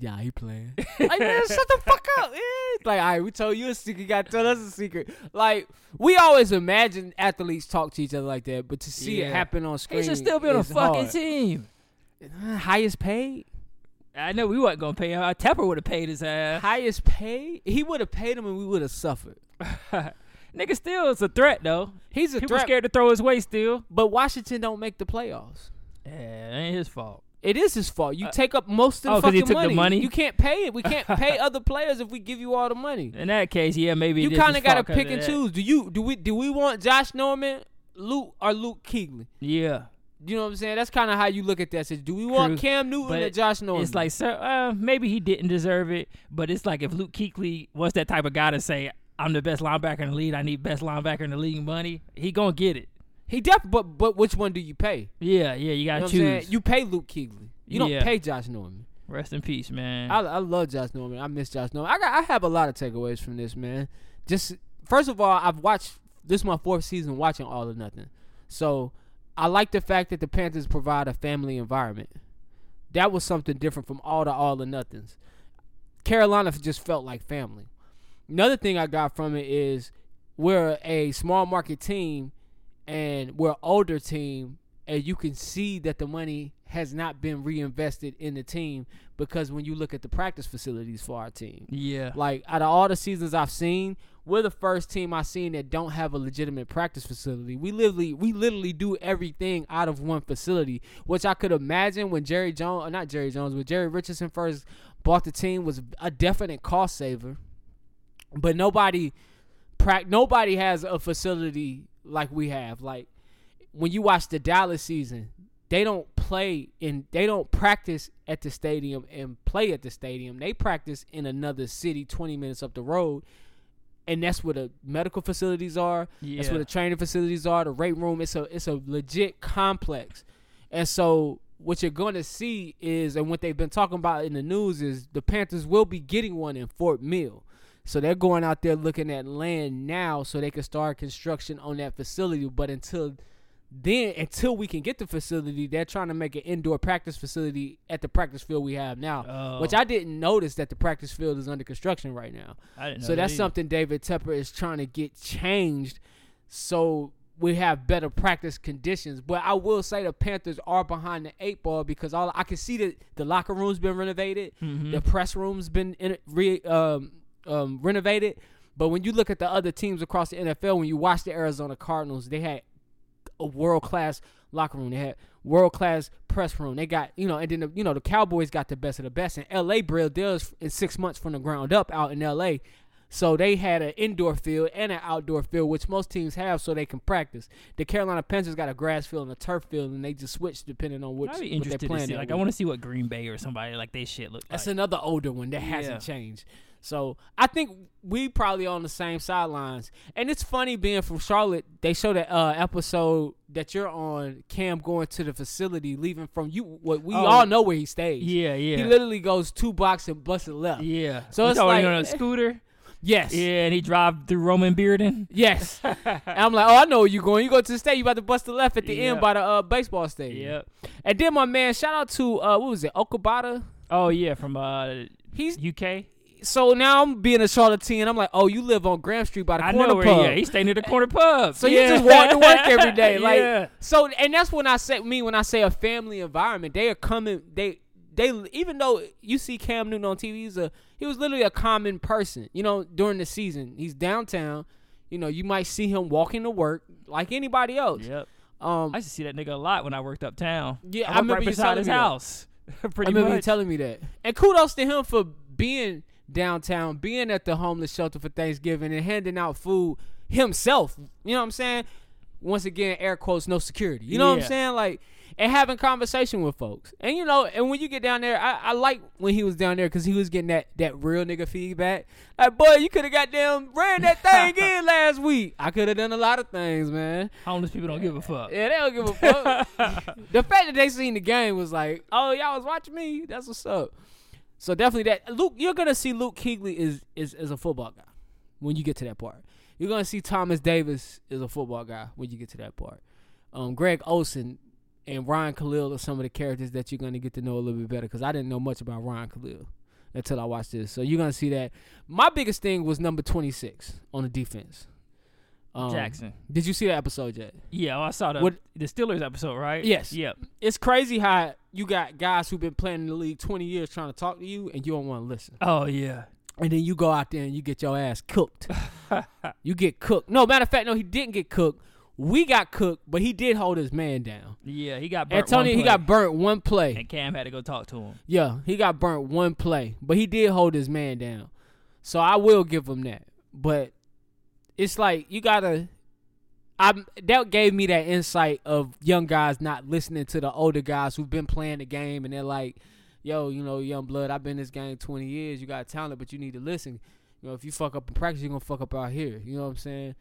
A: yeah, he playing. like, man, shut the fuck up. Yeah. Like, all right, we told you a secret. You got to tell us a secret. Like, we always imagine athletes talk to each other like that, but to see it happen on
D: he
A: screen,
D: should still be on a fucking
A: hard.
D: team.
A: Uh, Highest paid,
D: I know we wasn't gonna pay him. Tepper would have paid his ass.
A: highest paid. He would have paid him, and we would have suffered.
D: Nigga still is a threat though.
A: He's a
D: People
A: threat,
D: scared to throw his way still.
A: but Washington don't make the playoffs.
D: Yeah, it ain't his fault.
A: It is his fault. You take up most of the
D: oh,
A: fucking
D: he took the money?
A: You can't pay it. We can't pay other players if we give you all the money.
D: In that case, yeah, maybe
A: you kind of got to pick and
D: that.
A: choose. Do you do we do we want Josh Norman, Luke or Luke Kuechly?
D: Yeah,
A: You know what I'm saying? That's kind of how you look at that. So do we want
D: True.
A: Cam Newton
D: But
A: or Josh Norman?
D: it's like, sir, uh, maybe he didn't deserve it, but it's like if Luke Kuechly was that type of guy to say, "I'm the best linebacker in the league. I need best linebacker in the league money," he gonna get it.
A: He definitely. But but which one do you pay?
D: Yeah, yeah, you
A: You
D: gotta
A: what I'm
D: choose.
A: You pay Luke Kuechly. You don't
D: Yeah.
A: pay Josh Norman.
D: Rest in peace, man.
A: I, I love Josh Norman. I miss Josh Norman. I got I have a lot of takeaways from this man. Just first of all, I've watched this is my fourth season watching All or Nothing, so I like the fact that the Panthers provide a family environment. That was something different from all the All or Nothings. Carolina just felt like family. Another thing I got from it is we're a small market team and we're an older team and you can see that the money has not been reinvested in the team because when you look at the practice facilities for our team,
D: Yeah.
A: like out of all the seasons I've seen, we're the first team I've seen that don't have a legitimate practice facility. We literally we literally do everything out of one facility, which I could imagine when Jerry Jones, or not Jerry Jones, when Jerry Richardson first bought the team was a definite cost saver. But nobody nobody has a facility like we have. Like when you watch the Dallas season, they don't play in they don't practice at the stadium and play at the stadium. They practice in another city 20 minutes up the road. And that's where the medical facilities are. That's where the training facilities are. The weight room. It's a it's a legit complex. And so what you're going to see is, and what they've been talking about in the news is, the Panthers will be getting one in Fort Mill. So they're going out there looking at land now, so they can start construction on that facility. But until then, until we can get the facility, they're trying to make an indoor practice facility at the practice field we have now.
D: Oh.
A: Which I didn't notice that the practice field is under construction right now.
D: I didn't
A: So
D: that
A: that's
D: either.
A: something David Tepper is trying to get changed so we have better practice conditions. But I will say the Panthers are behind the eight ball because all I can see that the locker room's been renovated,
D: Mm-hmm.
A: the press room's been in, re, um, um, renovated. But when you look at the other teams across the NFL, when you watch the Arizona Cardinals, they had a world class locker room. They had world class press room. They got you know, and then the, you know the Cowboys got the best of the best. And L.A. Brill deals in six months from the ground up out in L.A. So they had an indoor field and an outdoor field, which most teams have, so they can practice. The Carolina Panthers got a grass field and a turf field, and they just switch depending on which
D: I'd be
A: what they're
D: interested to
A: playing.
D: see. Like, I want to see what Green Bay or somebody like they shit look
A: That's
D: like.
A: another older one that
D: Yeah.
A: hasn't changed. So I think we probably on the same sidelines. And it's funny being from Charlotte. They show that uh, episode that you're on. Cam going to the facility, leaving from you. What we
D: Oh.
A: all know where he stays.
D: yeah, yeah,
A: He literally goes two blocks and busts it left.
D: yeah.
A: So it's like-
D: on a scooter.
A: Yes.
D: Yeah, and he drive through Romare Bearden.
A: Yes. and I'm like, oh, I know where you going. You go to the state. You about to bust the left at the
D: Yeah.
A: end by the uh, baseball stadium.
D: Yep.
A: And then my man, shout out to uh, what was it, Okabata.
D: Oh yeah, from uh
A: He's
D: UK.
A: So now I'm being a Charlottean. I'm like, oh, you live on Graham Street by the
D: I
A: corner
D: know where
A: pub.
D: he at. He stay near the corner pub.
A: So
D: yeah.
A: you just walk to work every day, like
D: yeah.
A: so. And that's when I say me when I say a family environment. They are coming. They they even though you see Cam Newton on TV, he's a he was literally a common person. You know, during the season, he's downtown. You know, you might see him walking to work like anybody else.
D: Yep.
A: Um,
D: I used to see that nigga a lot when I worked uptown.
A: Yeah, I
D: worked
A: remember
D: right
A: you
D: beside his house.
A: I
D: Pretty
A: remember you
D: much.
A: telling me that. And kudos to him for being downtown, being at the homeless shelter for Thanksgiving and handing out food himself. You know what I'm saying? Once again, air quotes, no security. You know what I'm saying? Like, and having conversation with folks. And you know, and when you get down there, I, I like when he was down there because he was getting that that real nigga feedback. Like, boy, you could have got them ran that thing in last week. I could have done a lot of things, man.
D: Homeless people don't give a fuck.
A: Yeah, they don't give a fuck. the fact that they seen the game was like, oh, y'all was watching me. That's what's up. So definitely that Luke, you're gonna see Luke Kuechly is is is a football guy when you get to that part. You're gonna see Thomas Davis is a football guy when you get to that part. Um, Greg Olsen and Ryan Kalil are some of the characters that you're gonna get to know a little bit better because I didn't know much about Ryan Kalil until I watched this. So you're gonna see that. My biggest thing was number 26 on the defense. Um,
D: Jackson.
A: Did you see that episode yet?
D: Yeah, well, I saw the
A: What-
D: the Steelers episode, right?
A: Yes.
D: Yep.
A: it's crazy how you got guys who've been playing in the league 20 years trying to talk to you and you don't want to listen.
D: Oh yeah.
A: And then you go out there and you get your ass cooked. you get cooked. No, matter of fact, no, he didn't get cooked. We got cooked, but he did hold his man down.
D: Yeah, he got burnt
A: Antonio, he got burnt one play.
D: and Cam had to go talk to him.
A: Yeah, he got burnt one play, but he did hold his man down. So I will give him that. But it's like you gotta. I that gave me that insight of young guys not listening to the older guys who've been playing the game, and they're like, "Yo, you know, young blood, I've been in this game twenty years. You got talent, but you need to listen. You know, if you fuck up in practice, you're gonna fuck up out here. You know what I'm saying?"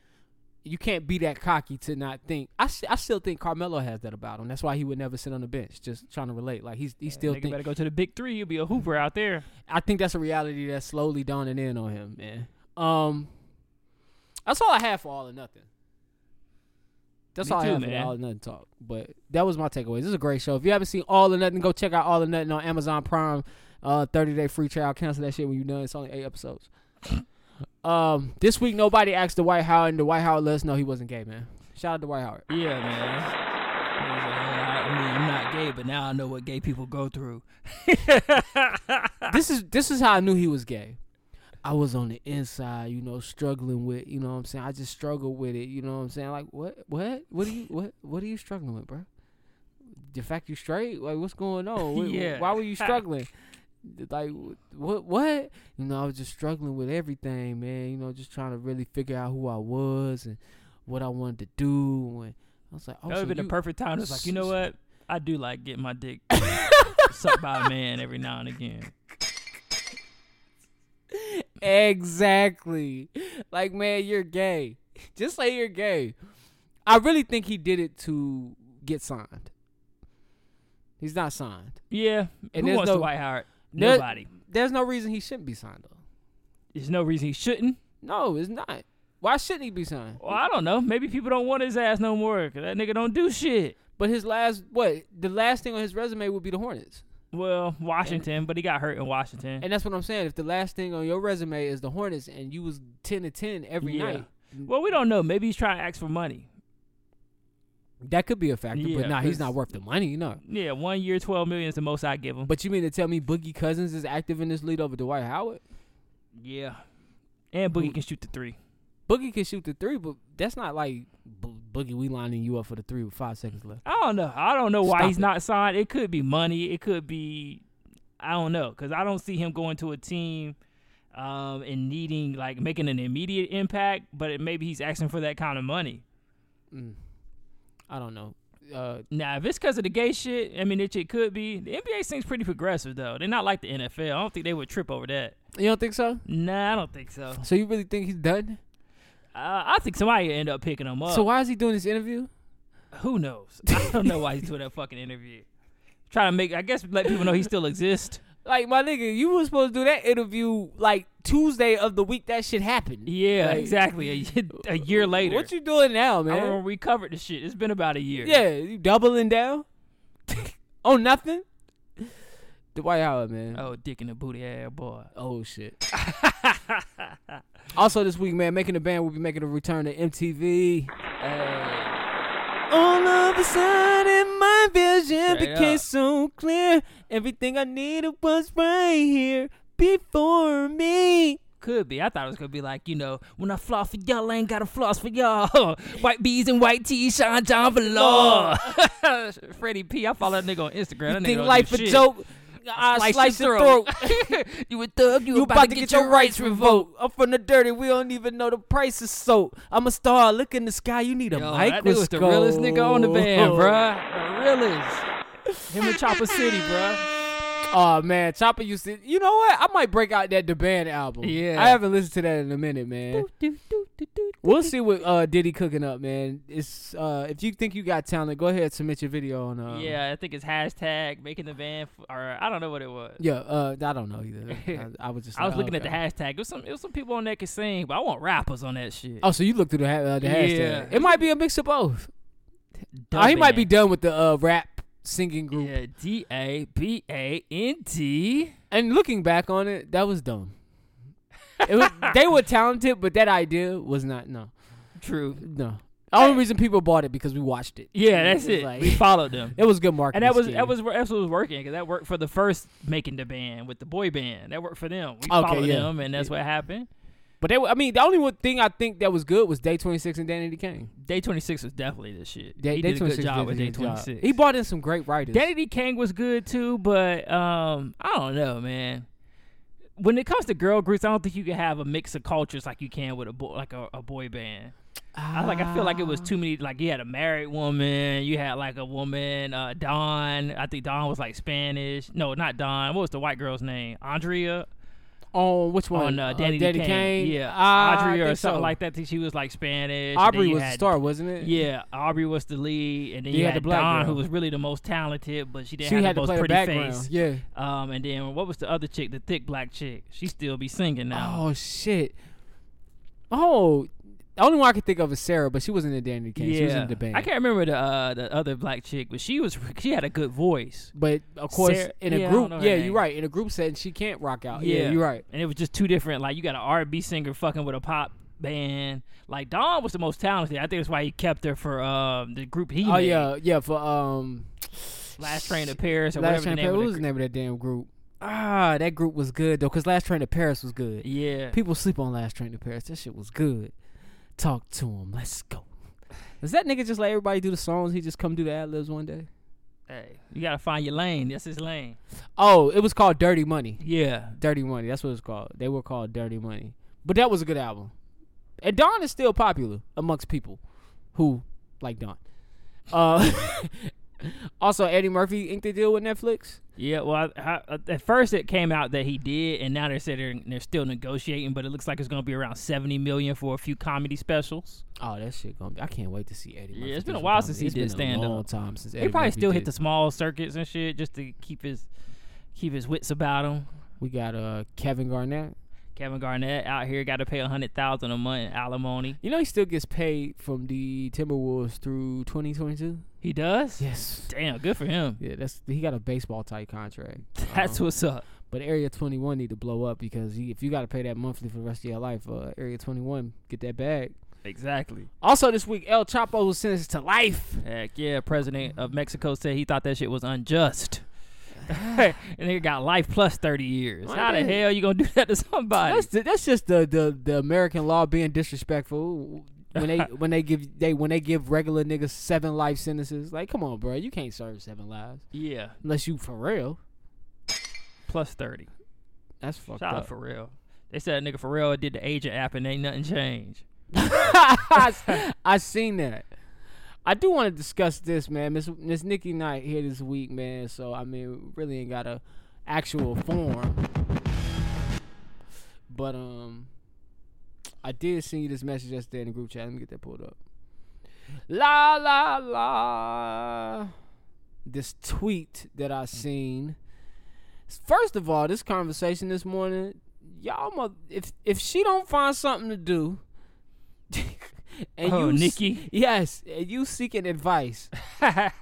A: You can't be that cocky to not think. I, I still think Carmelo has that about him. That's why he would never sit on the bench. Just trying to relate. Like he's he still
D: Nigga
A: think
D: better go to the big three. You'll be a hooper out there.
A: I think that's a reality that's slowly dawning in on him, man. Um, that's all I have for all or nothing. That's
D: Me
A: all I have for
D: man.
A: the all or nothing talk. But that was my takeaway. This is a great show. If you haven't seen All or Nothing, go check out All or Nothing on Amazon Prime. Uh, thirty day free trial. Cancel that shit when you're done. It's only eight episodes. um, this week nobody asked Dwight Howard, and Dwight Howard let us know he wasn't gay, man. Shout out to Dwight Howard.
D: Yeah, man. I mean, I'm not gay, but now I know what gay people go through.
A: this is this is how I knew he was gay. I was on the inside, you know, struggling with, you know what I'm saying? I just struggled with it, you know what I'm saying? Like what what what are you what what are you struggling with, bro? The fact you straight? Like what's going on? What-
D: Yeah.
A: Why were you struggling? like what what? You know, I was just struggling with everything, man. You know, just trying to really figure out who I was and what I wanted to do and I was like, oh,
D: That would
A: so
D: have been
A: you-
D: the perfect time. It's like, you know what? I do like getting my dick sucked by a man every now and again.
A: Exactly. Like, man, you're gay. Just say you're gay. I really think he did it to get signed. He's not signed.
D: Yeah.
A: And
D: Who wants
A: no-
D: to Dwight Howard?
A: there-
D: Nobody.
A: There's no reason he shouldn't be signed, though.
D: There's no reason he shouldn't.
A: No, it's not. Why shouldn't he be signed?
D: Well, I don't know. Maybe people don't want his ass no more because that nigga don't do shit.
A: But his last, what? The last thing on his resume would be the Hornets.
D: Well, Washington, but he got hurt in Washington.
A: And that's what I'm saying. If the last thing on your resume is the Hornets and you was 10 to 10 every
D: Yeah.
A: night,
D: well, we don't know. Maybe he's trying to ask for money.
A: that could be a factor.
D: Yeah,
A: but nah, he's not worth the money, you know.
D: Yeah, one year, twelve million is the most I give him.
A: But you mean to tell me Boogie Cousins is active in this lead over Dwight Howard?
D: yeah, and Boogie can shoot the three.
A: Boogie can shoot the three, but that's not like Bo- Boogie. We lining you up for the three with five seconds left.
D: I don't know. I don't know why
A: Stop
D: he's
A: it.
D: not signed. It could be money. It could be, I don't know, because I don't see him going to a team um, and needing like making an immediate impact. But it, maybe he's asking for that kind of money.
A: Mm. I don't know. Uh,
D: Now, if it's because of the gay shit, I mean, it, it could be. The NBA seems pretty progressive though. They're not like the NFL. I don't think they would trip over that.
A: you don't think so?
D: Nah, I don't think so.
A: So you really think he's done?
D: Uh, I think somebody end up picking him up.
A: So why is he doing this interview?
D: Who knows? I don't know why he's doing that fucking interview. Trying to make, I guess, let people know he still exists.
A: Like my nigga, you were supposed to do that interview like Tuesday of the week that shit happened.
D: Yeah,
A: Like,
D: exactly. A year later.
A: What you doing now,
D: I
A: man?
D: remember we covered the shit. It's been about a year.
A: Yeah, you doubling down on nothing. Dwight Howard, man.
D: Oh, dick in the booty ass boy.
A: Oh shit. also this week, man, making the band will be making a return to MTV. All of a sudden, my vision
D: Straight
A: became
D: up.
A: so clear. Everything I needed was right here before me.
D: Could be. I thought it was gonna be like, you know, when I floss for y'all, I ain't got a floss for y'all. white bees and white tees, Sean John Valor. Freddie P. I follow that nigga on Instagram. That nigga
A: Think life a joke? I slice, your throat.
D: you a thug, you,
A: You about to get your rights revoked. I'm from the dirty. We don't even know the price of soap. I'm a star. Look in the sky. You need a
D: Yo, that
A: microscope.
D: nigga was the realest nigga on the band, bruh. The realest. Him and Chopper City, bruh.
A: Oh man, Chopper used to. You know what? I might break out that the band album.
D: Yeah.
A: I haven't listened to that in a minute, man. We'll see what uh, Diddy cooking up, man. It's uh, if you think you got talent, go ahead submit your video on. Uh,
D: Yeah, I think it's hashtag making the band, f- or I don't know what it was.
A: Yeah, uh, I don't know either. I, I was just.
D: I was looking
A: okay.
D: at the hashtag. It was some, it was some people on there can sing, but I want rappers on that shit.
A: Oh, so you looked through the, ha- uh, the
D: Yeah.
A: hashtag. It might be a mix of both. Oh, he might be done with the uh, rap singing group.
D: Yeah, D A B A N T.
A: And looking back on it, that was dumb. It was, they were talented, but that idea was not. No,
D: True.
A: no. The only reason people bought it because we watched it.
D: Yeah, that's
A: was
D: it.
A: like-
D: we followed them.
A: It was good marketing.
D: And that was
A: scheme.
D: that was that's what was working because that worked for the first making the band with the boy band. That worked for them. We
A: Okay,
D: followed
A: yeah.
D: them, and that's what happened.
A: But they, were- I mean, the only one thing I think that was good was Day Twenty Six and Danity Kane.
D: Day twenty six was definitely the shit.
A: Day,
D: he
A: Day
D: did a good
A: 26
D: job with Day
A: good
D: twenty
A: job. He brought in some great writers.
D: Danny. King was good too, but um, I don't know, man. When it comes to girl groups, I don't think you can have a mix of cultures like you can with a boy, like a, a boy band. I like. I feel like it was too many. Like you had a married woman, you had like a woman, uh, Dawn. I think Don was like Spanish. No, not Don. What was the white girl's name? Andrea
A: on which one?
D: on uh, Danny, D. Kane.
A: Kane.
D: Yeah,
A: Ah, I
D: Audrey or something
A: so.
D: like that. She was like Spanish.
A: Aubrey was the star, wasn't it?
D: Yeah, Aubrey was the lead, and then
A: You
D: you,
A: had
D: had,
A: the black
D: Dawn,
A: girl.
D: who was really the most talented, but she didn't
A: she
D: have
A: had
D: the most pretty face.
A: Yeah.
D: Um, and then what was the other chick? The thick black chick. She still be singing now.
A: Oh shit. Oh, the only one I could think of is Sarah, but she wasn't in Danny. Kane. She was in the band.
D: I can't remember the uh, the other black chick, but she was she had a good voice.
A: But of course,
D: Sarah-
A: in a
D: yeah,
A: group,
D: don't know her
A: yeah,
D: name.
A: you're right. In a group setting, she can't rock out. Yeah, you're right.
D: And it was just two different. Like you got an R&B singer fucking with a pop band. Like Dawn was the most talented. I think that's why he kept her for um the group he
A: Oh
D: made.
A: yeah, yeah. For um,
D: Last Train to Paris or
A: Last
D: whatever
A: Train
D: the
A: to
D: name
A: Paris.
D: of
A: What was the name of that damn group? Ah, that group was good though, cause Last Train to Paris was good.
D: Yeah.
A: People sleep on Last Train to Paris. That shit was good. Talk to him. Let's go. Does that nigga just let everybody do the songs? He just come do the ad libs one day?
D: Hey, you gotta find your lane. That's his lane.
A: Oh, it was called Dirty Money.
D: Yeah.
A: Dirty Money. That's what it's called. They were called Dirty Money. But that was a good album. And Dawn is still popular amongst people who like Dawn. Uh, also, Eddie Murphy inked a deal with Netflix.
D: Yeah, well, I, I, at first it came out that he did, and now they said they're, they're still negotiating, but it looks like it's gonna be around seventy million for a few comedy specials.
A: Oh, that shit gonna be. I can't wait to see Eddie.
D: Yeah,
A: Murphy
D: it's been a while
A: comedy.
D: since he
A: It's
D: did
A: been
D: stand
A: a
D: up.
A: long time since Eddie He
D: probably
A: Murphy
D: still
A: did.
D: hit the small circuits and shit just to keep his keep his wits about him.
A: We got uh Kevin Garnett.
D: Kevin Garnett out here got to pay a hundred thousand a month in alimony.
A: You know he still gets paid from the Timberwolves through 2022.
D: He does.
A: Yes.
D: Damn, good for him.
A: Yeah, that's he got a baseball type contract.
D: That's
A: Um,
D: what's up.
A: But Area 21 need to blow up because he, if you got to pay that monthly for the rest of your life, uh, Area 21 get that bag.
D: Exactly.
A: Also this week, El Chapo was sentenced to life.
D: Heck yeah, President of Mexico said he thought that shit was unjust. and they got life plus 30 years. How the hell you gonna do that to somebody?
A: That's the, that's just the, the the American law being disrespectful. When they when they give they when they give regular niggas seven life sentences, like come on, bro, you can't serve seven lives
D: yeah,
A: unless you for real.
D: plus 30.
A: That's fucked
D: Shout
A: up.
D: for real. They said a nigga for real did the agent app and ain't nothing changed.
A: I, I seen that. I do want to discuss this, man. Miss Miss Nikki Knight here this week, man. So I mean, really ain't got a actual form, but um, I did send you this message yesterday in the group chat. Let me get that pulled up. La la la. This tweet that I seen. First of all, this conversation this morning, y'all, mo- if if she don't find something to do, and
D: Oh,
A: you,
D: Nikki?
A: yes, and you seeking advice,
D: I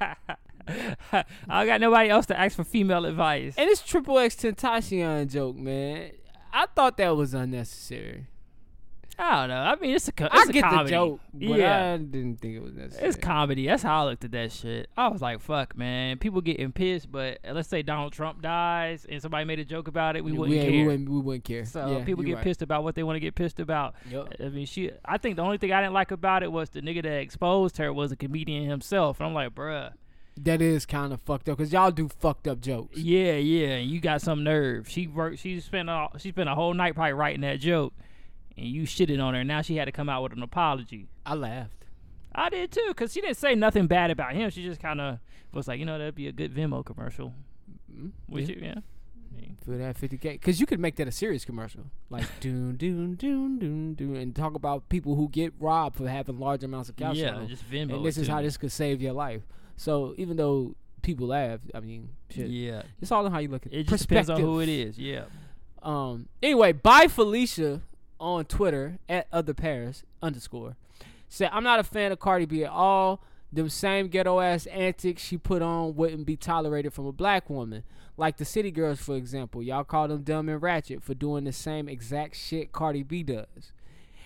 D: got nobody else to ask for female advice.
A: and it's Triple X Tentacion joke, man. I thought that was unnecessary.
D: I don't know. I mean, it's a, co-
A: I
D: it's a
A: get
D: comedy.
A: the joke, but
D: yeah.
A: I didn't think it was necessary.
D: It's comedy. That's how I looked at that shit. I was like, "Fuck, man." People getting pissed, but let's say Donald Trump dies and somebody made a joke about it, we wouldn't
A: yeah,
D: care.
A: We wouldn't, we wouldn't care.
D: So
A: Yeah,
D: people get
A: right.
D: pissed about what they want to get pissed about.
A: Yup.
D: I mean, she. I think the only thing I didn't like about it was the nigga that exposed her was a comedian himself. And I'm like, bruh,
A: That is kind of fucked up because y'all do fucked up jokes.
D: yeah, yeah, you got some nerve. She worked. She spent a, she spent a whole night probably writing that joke, and you shitted on her. And now she had to come out with an apology.
A: I laughed.
D: I did too, cause she didn't say nothing bad about him. She just kind of was like, you know, that'd be a good Venmo commercial.
A: Mm,
D: Would
A: yeah.
D: you? Yeah.
A: For that 50k, because you could make that a serious commercial, like doon doon doon doon doon, and talk about people who get robbed for having large amounts of cash
D: Yeah, just Venmo.
A: and this is
D: to
A: how this could save your life. So even though people laugh, I mean, shit,
D: Yeah.
A: it's all in how you look at
D: It It just depends on who it is. Yeah.
A: Um. Anyway, bye, Felicia on Twitter at other Paris underscore said, "I'm not a fan of Cardi B at all. Them same ghetto ass antics she put on wouldn't be tolerated from a black woman. Like the City Girls, for example. Y'all call them dumb and ratchet for doing the same exact shit Cardi B does."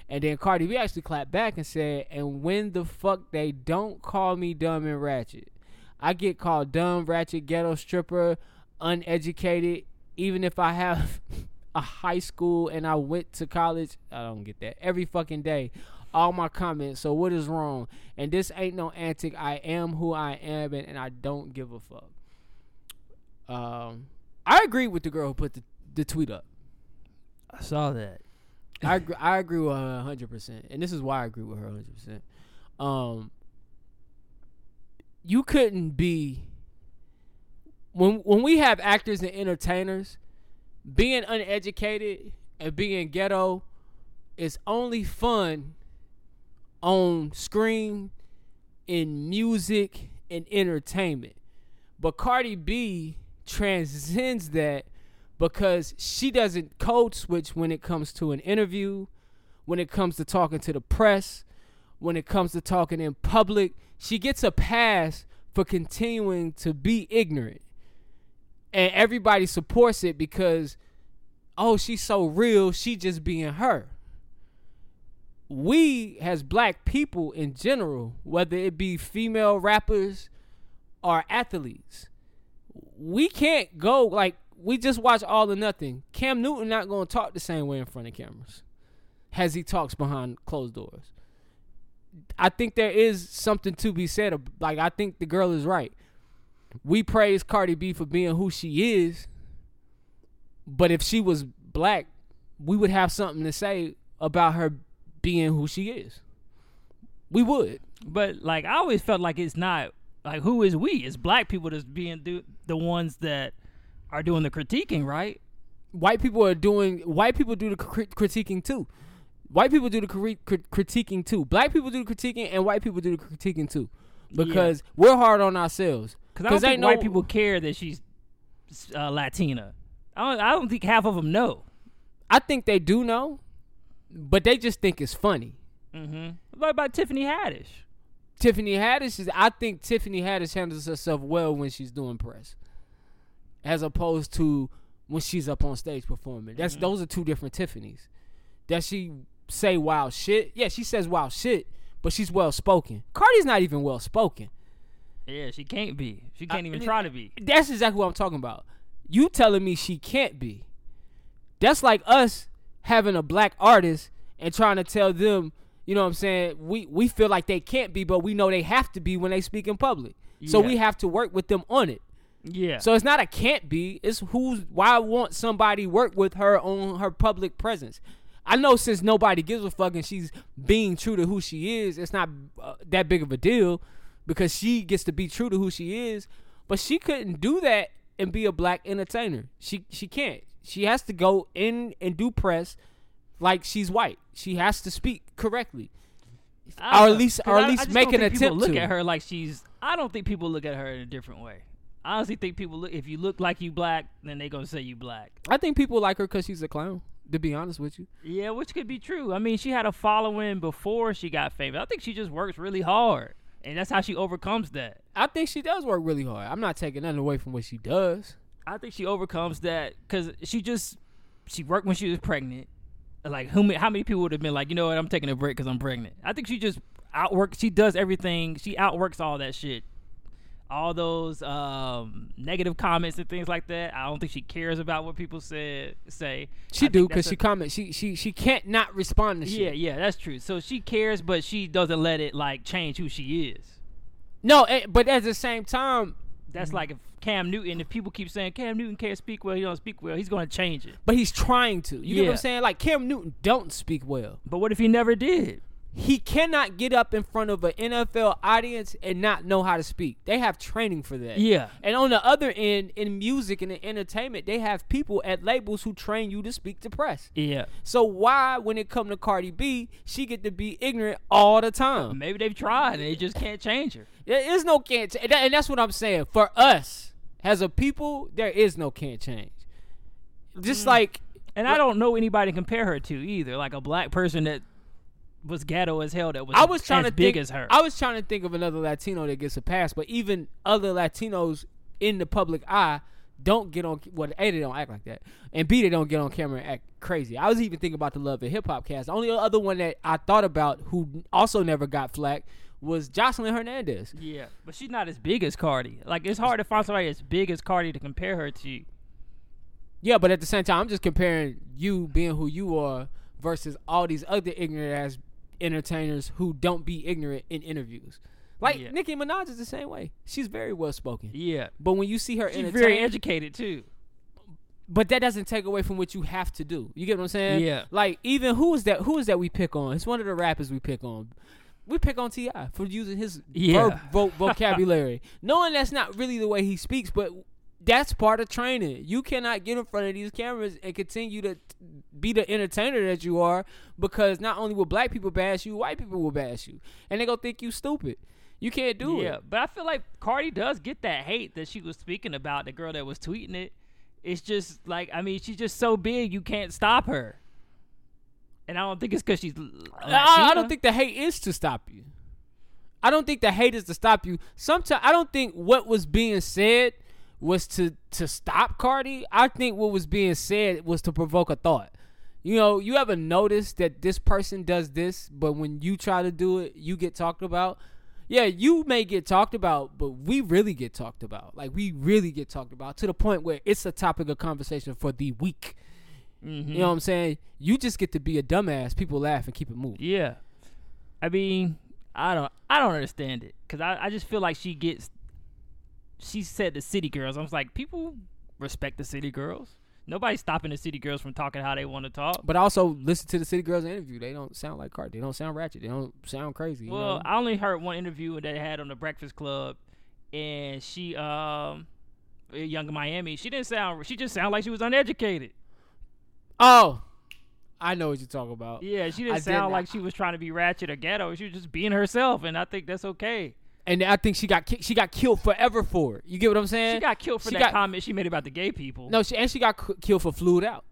A: And then Cardi B actually clapped back and said, "And when the fuck they don't call me dumb and ratchet, I get called dumb, ratchet, ghetto stripper, uneducated, even if I have a high school and I went to college. I don't get that every fucking day. All my comments. So what is wrong? And this ain't no antic. I am who I am, and, and I don't give a fuck. Um, I agree with the girl who put the, the tweet up.
D: I saw that.
A: I agree, I agree with her hundred percent, and this is why I agree with her hundred percent. Um, you couldn't be when when we have actors and entertainers being uneducated and being ghetto is only fun on screen in music and entertainment. But Cardi B transcends that because she doesn't code switch when it comes to an interview, when it comes to talking to the press, when it comes to talking in public. She gets a pass for continuing to be ignorant. And everybody supports it because, oh, she's so real, she just being her. We, as black people in general, whether it be female rappers or athletes. We can't go like we just watch all or nothing. Cam Newton not going to talk the same way in front of cameras as he talks behind closed doors. I think there is something to be said. Like I think the girl is right. We praise Cardi B for being who she is, but if she was black, we would have something to say about her being who she is. We would.
D: But like I always felt like it's not like who is we? It's black people that's being do, the ones that are doing the critiquing, right?
A: white people are doing white people do the cri- critiquing too white people do the cri- cri- critiquing too black people do the critiquing and white people do the critiquing too because we're hard on ourselves
D: Because I don't think
A: no-
D: white people care that she's uh, Latina. I don't, I don't think half of them know.
A: i think they do know but they just think it's funny
D: Mm-hmm. What about Tiffany Haddish?
A: tiffany haddish is i think tiffany haddish handles herself well when she's doing press as opposed to when she's up on stage performing that's those are two different tiffany's does she say wild shit yeah she says wild shit but she's well spoken cardi's not even well spoken
D: Yeah, she can't be. She can't
A: I-
D: even try to be.
A: That's exactly what I'm talking about. You telling me she can't be. That's like us having a black artist and trying to tell them, you know what I'm saying, we, we feel like they can't be, but we know they have to be when they speak in public. So we have to work with them on it.
D: Yeah.
A: So it's not a can't be. It's who's why won't somebody work with her on her public presence? I know since nobody gives a fuck and she's being true to who she is, it's not uh, that big of a deal because she gets to be true to who she is. But she couldn't do that and be a black entertainer. She she can't. She has to go in and do press like she's white. She has to speak correctly. Or at least- or at
D: I- I
A: least make an attempt
D: Look
A: to.
D: at her like she's. I don't think people look at her in a different way. I honestly think people look. If you look like you black, then they gonna say you black.
A: I think people like her because she's a clown. To be honest with you,
D: Yeah, which could be true. I mean, she had a following before she got famous. I think she just works really hard, and that's how she overcomes that.
A: I think she does work really hard. I'm not taking nothing away from what she does.
D: I think she overcomes that because she just she worked when she was pregnant. Like who? How many people would have been like, you know what? I'm taking a break because I'm pregnant. I think she just outworks. She does everything. She outworks all that shit. All those um, negative comments and things like that. I don't think she cares about what people said say.
A: She
D: I
A: do because she comments. She she she can't not respond to shit.
D: Yeah, yeah, that's true. So she cares, but she doesn't let it like change who she is.
A: No, eh, but at the same time,
D: That's like if Cam Newton. If people keep saying Cam Newton can't speak well, he don't speak well, he's going to change it.
A: but he's trying to. You get what I'm saying? Like Cam Newton don't speak well.
D: But what if he never did?
A: He cannot get up in front of an NFL audience and not know how to speak. They have training for that.
D: Yeah.
A: And on the other end, in music and in entertainment, they have people at labels who train you to speak to press.
D: Yeah.
A: So why, when it come to Cardi B, she get to be ignorant all the time?
D: Maybe they've tried and they just can't change her.
A: There is no can't, ch- and that- and that's what I'm saying. For us as a people, there is no can't change. Just mm. like
D: And I don't know anybody to compare her to either. Like a black person that was ghetto as hell that was,
A: I was trying
D: as
A: to
D: big
A: think,
D: as her.
A: I was trying to think of another Latino that gets a pass, but even other Latinos in the public eye don't get on. Well, a they don't act like that, and b they don't get on camera and act crazy. I was even thinking about the Love and Hip Hop cast. The only other one that I thought about who also never got flack was Joseline Hernandez.
D: yeah, but she's not as big as Cardi. Like it's hard to find somebody as big as Cardi to compare her to.
A: Yeah, but at the same time, I'm just comparing you being who you are versus all these other ignorant ass entertainers who don't be ignorant in interviews. Like
D: Yeah.
A: Nicki Minaj is the same way. She's very well spoken.
D: Yeah,
A: But when you see her
D: she's very educated too.
A: but that doesn't take away from what you have to do. You get what I'm saying?
D: Yeah.
A: Like even who is that? Who is that we pick on? It's one of the rappers we pick on. We pick on T.I. for using his
D: Yeah.
A: verb, vo- vocabulary, knowing that's not really the way he speaks, but that's part of training. You cannot get in front of these cameras and continue to be the entertainer that you are, because not only will black people bash you, white people will bash you, and they gonna think you stupid. You can't do
D: yeah,
A: it.
D: Yeah, but I feel like Cardi does get that hate that she was speaking about. The girl that was tweeting it. It's just like I mean, she's just so big you can't stop her. And I don't think it's because she's.
A: I, I don't think the hate is to stop you. I don't think the hate is to stop you. Sometimes I don't think what was being said was to to stop Cardi. I think what was being said was to provoke a thought. You know, you ever notice that this person does this, but when you try to do it, you get talked about. Yeah, you may get talked about, but we really get talked about. Like we really get talked about to the point where it's a topic of conversation for the week.
D: Mm-hmm.
A: You know what I'm saying? You just get to be a dumbass. People laugh and keep it moving.
D: Yeah, I mean, I don't, I don't understand it because I, I just feel like she gets. She said the city girls. I was like, people respect the city girls. Nobody's stopping the city girls from talking how they want to talk.
A: But also listen to the City Girls interview. They don't sound like Cardi. They don't sound ratchet. They don't sound crazy. you
D: Well,
A: know?
D: I only heard one interview that they had on the Breakfast Club, and she, um, Young Miami, she didn't sound. She just sounded like she was uneducated.
A: oh, I know what you're talking about.
D: Yeah, she didn't
A: did
D: sound
A: not-
D: like she was trying to be ratchet or ghetto. She was just being herself, and I think that's okay.
A: And I think she got ki- she got killed forever for it. You get what I'm saying?
D: She got killed for
A: She
D: that
A: got-
D: comment she made about the gay people.
A: no, she, and she got k- killed for flued out.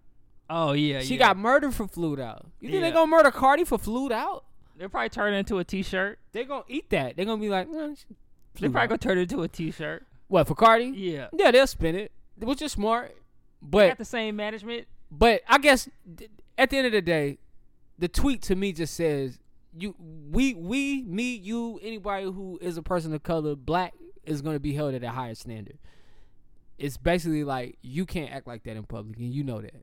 D: Oh yeah,
A: She
D: yeah.
A: got murdered for flued out. You think
D: Yeah.
A: they gonna murder Cardi for flued out?
D: They'll probably turn it into a T-shirt.
A: They're gonna eat that. They're gonna be like, mm, she
D: They're probably
A: out.
D: gonna turn it into a T-shirt.
A: what for Cardi?
D: Yeah.
A: Yeah, they'll spin it, which is smart.
D: They
A: But
D: got the same management.
A: But I guess th- at the end of the day, the tweet to me just says you we we me you anybody who is a person of color black is going to be held at a higher standard. It's basically like you can't act like that in public and you know that.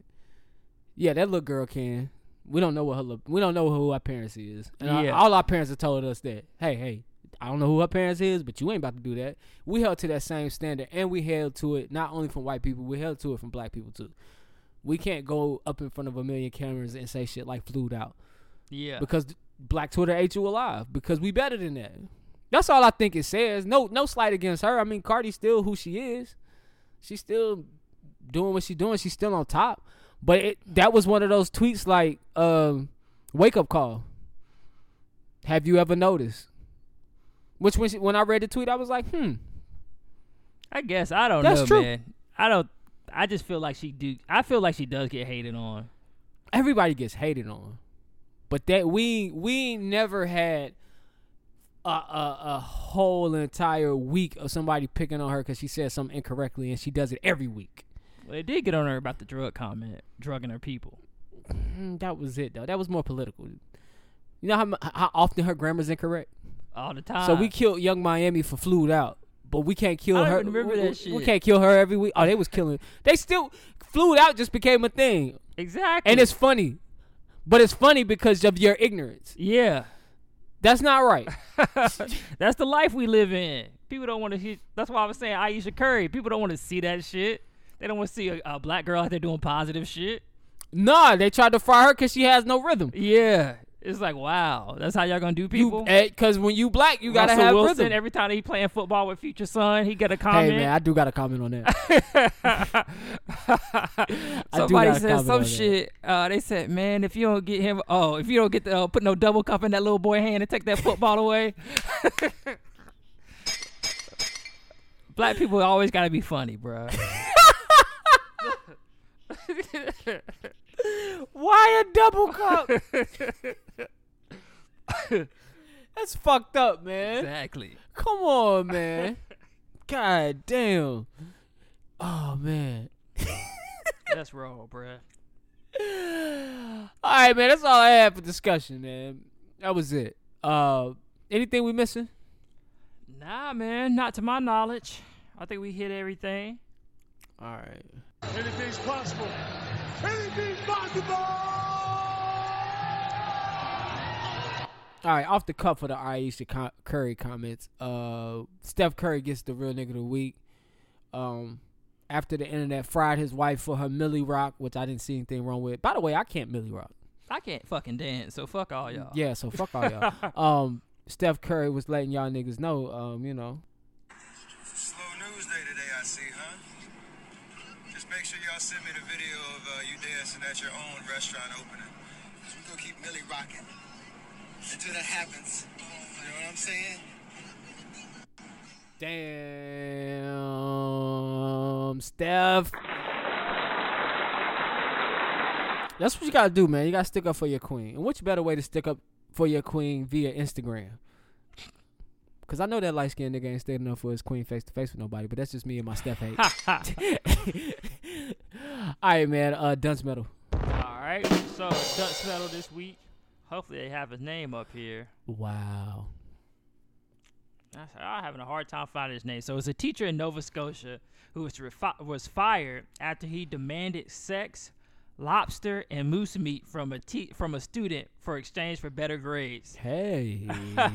A: Yeah, that little girl can. We don't know what her look, we don't know who our parents is. And our- all our parents have told us that. Hey, hey, I don't know who her parents is, but you ain't about to do that. We held to that same standard and we held to it not only from white people, we held to it from black people too. We can't go up in front of a million cameras and say shit like flued out
D: Yeah.
A: because Black Twitter ate you alive because we better than that. That's all I think it says. No, no slight against her. I mean, Cardi's still who she is. She's still doing what she's doing. She's still on top. But it, that was one of those tweets like, um, "Wake up call." Have you ever noticed? Which when she, when I read the tweet, I was like, "Hmm,
D: I guess I don't
A: That's
D: know,
A: true.
D: man. I don't. I just feel like she do. I feel like she does get hated on.
A: everybody gets hated on, but that we we never had a, a a whole entire week of somebody picking on her because she said something incorrectly, and she does it every week.
D: Well, they did get on her about the drug comment, drugging her people.
A: Mm, that was it though. That was more political. You know how how often her grammar's incorrect.
D: all the time.
A: so we killed Yung Miami for flued out, but we can't kill her.
D: remember
A: we,
D: that
A: we- we can't kill her every week. Oh, they was killing. They still flued out. Just became a thing,
D: exactly,
A: and it's funny, but it's funny because of your ignorance.
D: yeah.
A: That's not right.
D: That's the life we live in. People don't want to hear. That's why I was saying Ayesha Curry. People don't want to see that shit. They don't want to see a, a black girl out there doing positive shit.
A: Nah, they tried to fire her because she has no rhythm.
D: Yeah, it's like wow. That's how y'all gonna do people.
A: Because when you black, you gotta
D: Russell
A: have
D: Wilson,
A: rhythm.
D: Every time he playing football with Future Son, he get a comment.
A: hey man, I do got to comment on that.
D: Somebody said some shit. Uh, they said, "Man, if you don't get him, oh, if you don't get the uh, put no double cup in that little boy hand and take that football away." Black people always gotta be funny, bruh.
A: Why a double cup? That's fucked up, man.
D: exactly.
A: Come on, man. God damn. Oh man.
D: That's wrong, bruh.
A: All right, man. That's all I had for discussion, man. That was it. Uh, anything we missing?
D: Nah, man, not to my knowledge. I think we hit everything.
A: All right.
C: Anything's possible. Anything's possible.
A: All right, off the cuff for the Ayesha Co- Curry comments. Uh, Steph Curry gets the real nigga of the week. Um, after the internet fried his wife for her Millie Rock, which I didn't see anything wrong with. By the way, I can't Millie Rock.
D: I can't fucking dance, so fuck all y'all.
A: Yeah, so fuck all y'all. um, Steph Curry was letting y'all niggas know. Um, you know,
F: Slow news day today, I see, huh? Just make sure y'all send me the video of uh, you dancing at your own restaurant opening. Cause we gonna keep Millie rocking until that happens. You know what I'm saying?
A: damn, Steph. That's what you gotta do, man. You gotta stick up for your queen. And what's better way to stick up for your queen via Instagram? Cause I know that light skinned nigga ain't standing up for his queen face to face with nobody, but that's just me and my Steph hate. All right, man. Uh, dunce metal.
D: All right. So Dutch Metal this week. Hopefully they have his name up here.
A: Wow.
D: I'm having a hard time finding his name. So it's a teacher in Nova Scotia who was refi- was fired after he demanded sex, lobster, and moose meat from a te- from a student for exchange for better grades.
A: Hey.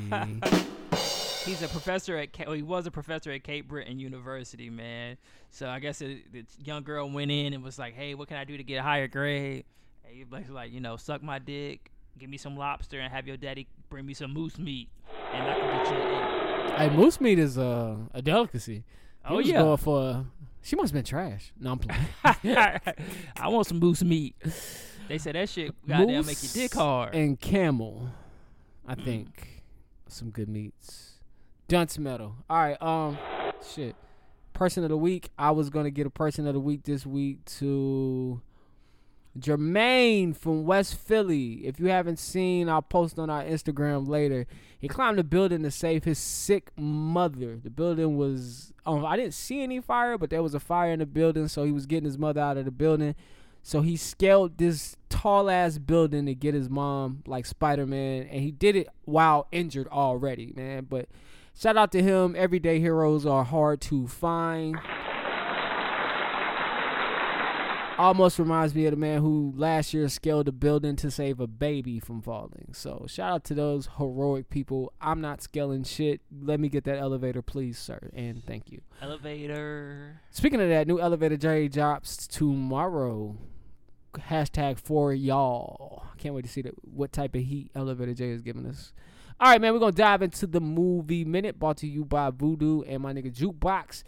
D: He's a professor at well, he was a professor at Cape Breton University, man. So I guess it, the young girl went in and was like, "Hey, what can I do to get a higher grade?" And he was like, "You know, suck my dick, give me some lobster, and have your daddy bring me some moose meat, and I can get you an A."
A: hey, moose meat is uh, a delicacy.
D: Oh, yeah.
A: going for. She must have been trash. No, I'm playing.
D: I want some moose meat. They said that shit goddamn make your dick hard.
A: And camel, I think, some good meats. Dunce metal. All right. Um, shit. Person of the week. I was gonna get a person of the week this week to Jermaine from West Philly. If you haven't seen, I'll post on our Instagram later. He climbed the building to save his sick mother. The building was um, I didn't see any fire, but there was a fire in the building, so he was getting his mother out of the building. So he scaled this tall ass building to get his mom like Spider Man, and he did it while injured already, man. But shout out to him. Everyday heroes are hard to find. Almost reminds me of the man who last year scaled a building to save a baby from falling. So shout out to those heroic people. I'm not scaling shit. Let me get that elevator, please, sir, and thank you.
D: Elevator.
A: Speaking of that, new elevator J drops tomorrow. Hashtag for y'all. Can't wait to see that what type of heat elevator J is giving us. All right, man, we're gonna dive into the movie minute brought to you by Vudu and my nigga Jukebox.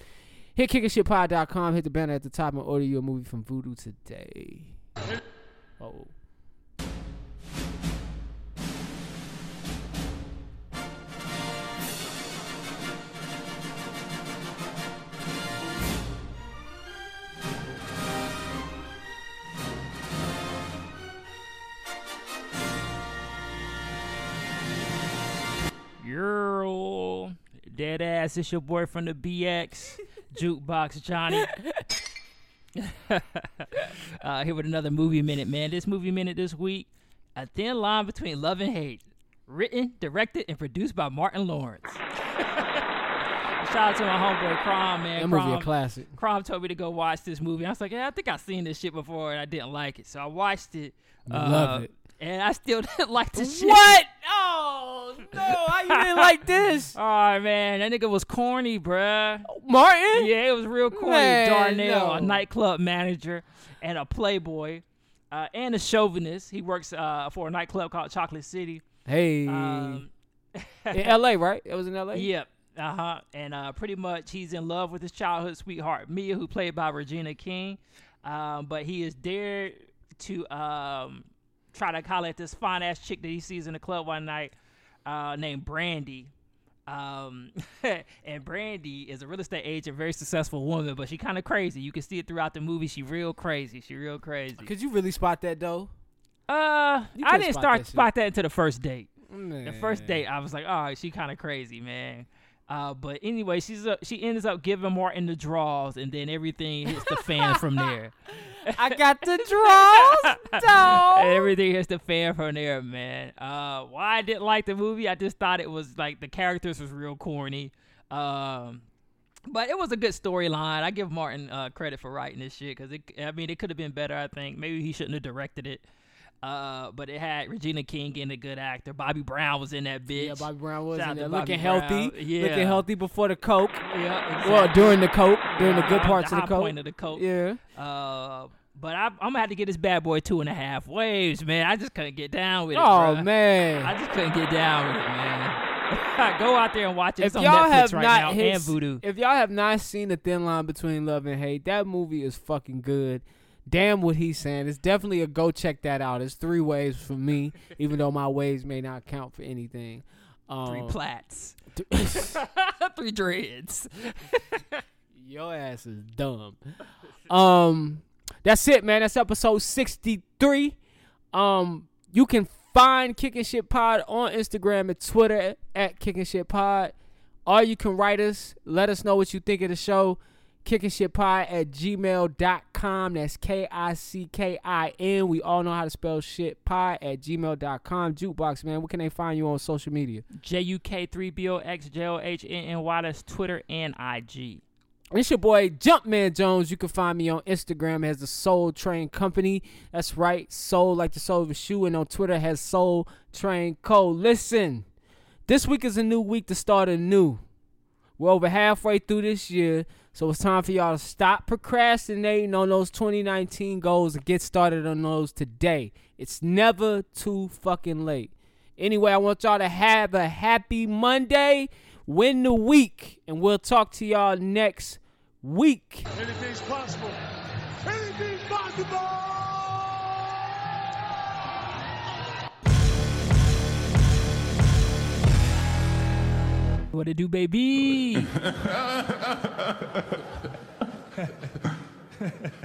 A: Hit kickingshitpod.com, hit the banner at the top and order your movie from Vudu today. Oh.
D: Girl. Dead ass. It's your boy from the BX. Jukebox Johnny. uh, here with another movie minute, man. This movie minute this week. A thin line between love and hate. Written, directed, and produced by Martin Lawrence. Shout out to my homeboy Crom, man.
A: That movie a classic.
D: Crom told me to go watch this movie. I was like, yeah, I think I've seen this shit before, and I didn't like it. So I watched it.
A: Love
D: uh,
A: it.
D: And I still didn't like the shit.
A: What? Oh no! How you didn't like this,
D: All right, man. That nigga was corny, bruh.
A: Martin?
D: Yeah, it was real corny.
A: Man,
D: Darnell, a nightclub manager and a playboy, uh, and a chauvinist. He works uh, for a nightclub called Chocolate City.
A: Hey,
D: Um,
A: in L.A. right? It was in L.A.
D: Yep. Uh huh. And uh, pretty much he's in love with his childhood sweetheart Mia, who played by Regina King. Um, but he is there to um, try to holler at this fine ass chick that he sees in the club one night, uh, named Brandy. Um, and Brandy is a real estate agent, very successful woman, but she kind of crazy. You can see it throughout the movie. She real crazy. She real crazy.
A: Could you really spot that though?
D: Uh, I didn't
A: spot
D: start
A: that
D: spot that until the first date. The first date, I was like, oh, she kind of crazy, man. Uh, but anyway, she's uh, she ends up giving Martin the draws, and then everything hits the fan from there.
A: I got the draws, dog.
D: everything hits the fan from there, man. Uh, why I didn't like the movie? I just thought it was like the characters was real corny. Um, but it was a good storyline. I give Martin uh, credit for writing this shit because it. I mean, it could have been better. I think maybe he shouldn't have directed it. Uh, but it had Regina King getting a good actor. Bobby Brown was in that bitch.
A: Yeah, Bobby Brown was
D: Shout
A: in there looking
D: Brown.
A: healthy.
D: Yeah.
A: Looking healthy before the coke.
D: Yeah,
A: Well, during the coke, during the good parts
D: the
A: of the coke.
D: point of the coke.
A: Yeah.
D: Uh, but I, I'm gonna have to get this bad boy two and a half waves, man. I just couldn't get down with it.
A: Oh man.
D: I just couldn't get down with it, man. Go out there and watch it.
A: if
D: It's on
A: y'all
D: Netflix
A: have
D: right
A: not
D: now
A: hit,
D: and Vudu.
A: if y'all have not seen the thin line between love and hate, that movie is fucking good. Damn what he's saying. It's definitely a go check that out. It's three ways for me, even though my ways may not count for anything. Um,
D: Three plats, three dreads.
A: Your ass is dumb. Um, that's it, man. That's episode sixty-three. Um, you can find Kicking Shit Pod on Instagram and Twitter at Kicking Shit Pod. Or you can write us. Let us know what you think of the show. Kicking Shit Pod at gmail.com. That's K I C K I N. We all know how to spell shit. Pod at gmail.com. Jukebox, man. Where can they find you on social media?
D: J U K three B O X J O H N N Y. That's Twitter and IG.
A: It's your boy Jumpman Jones. You can find me on Instagram as the Sole Train Company. That's right, Sole like the sole of a shoe, and on Twitter has Sole Train Co. Listen, this week is a new week to start anew. We're over halfway through this year, so it's time for y'all to stop procrastinating on those 2019 goals and get started on those today. It's never too fucking late. Anyway, I want y'all to have a happy Monday, win the week, and we'll talk to y'all next week.
C: Anything's possible. Anything's possible.
D: What it do, baby?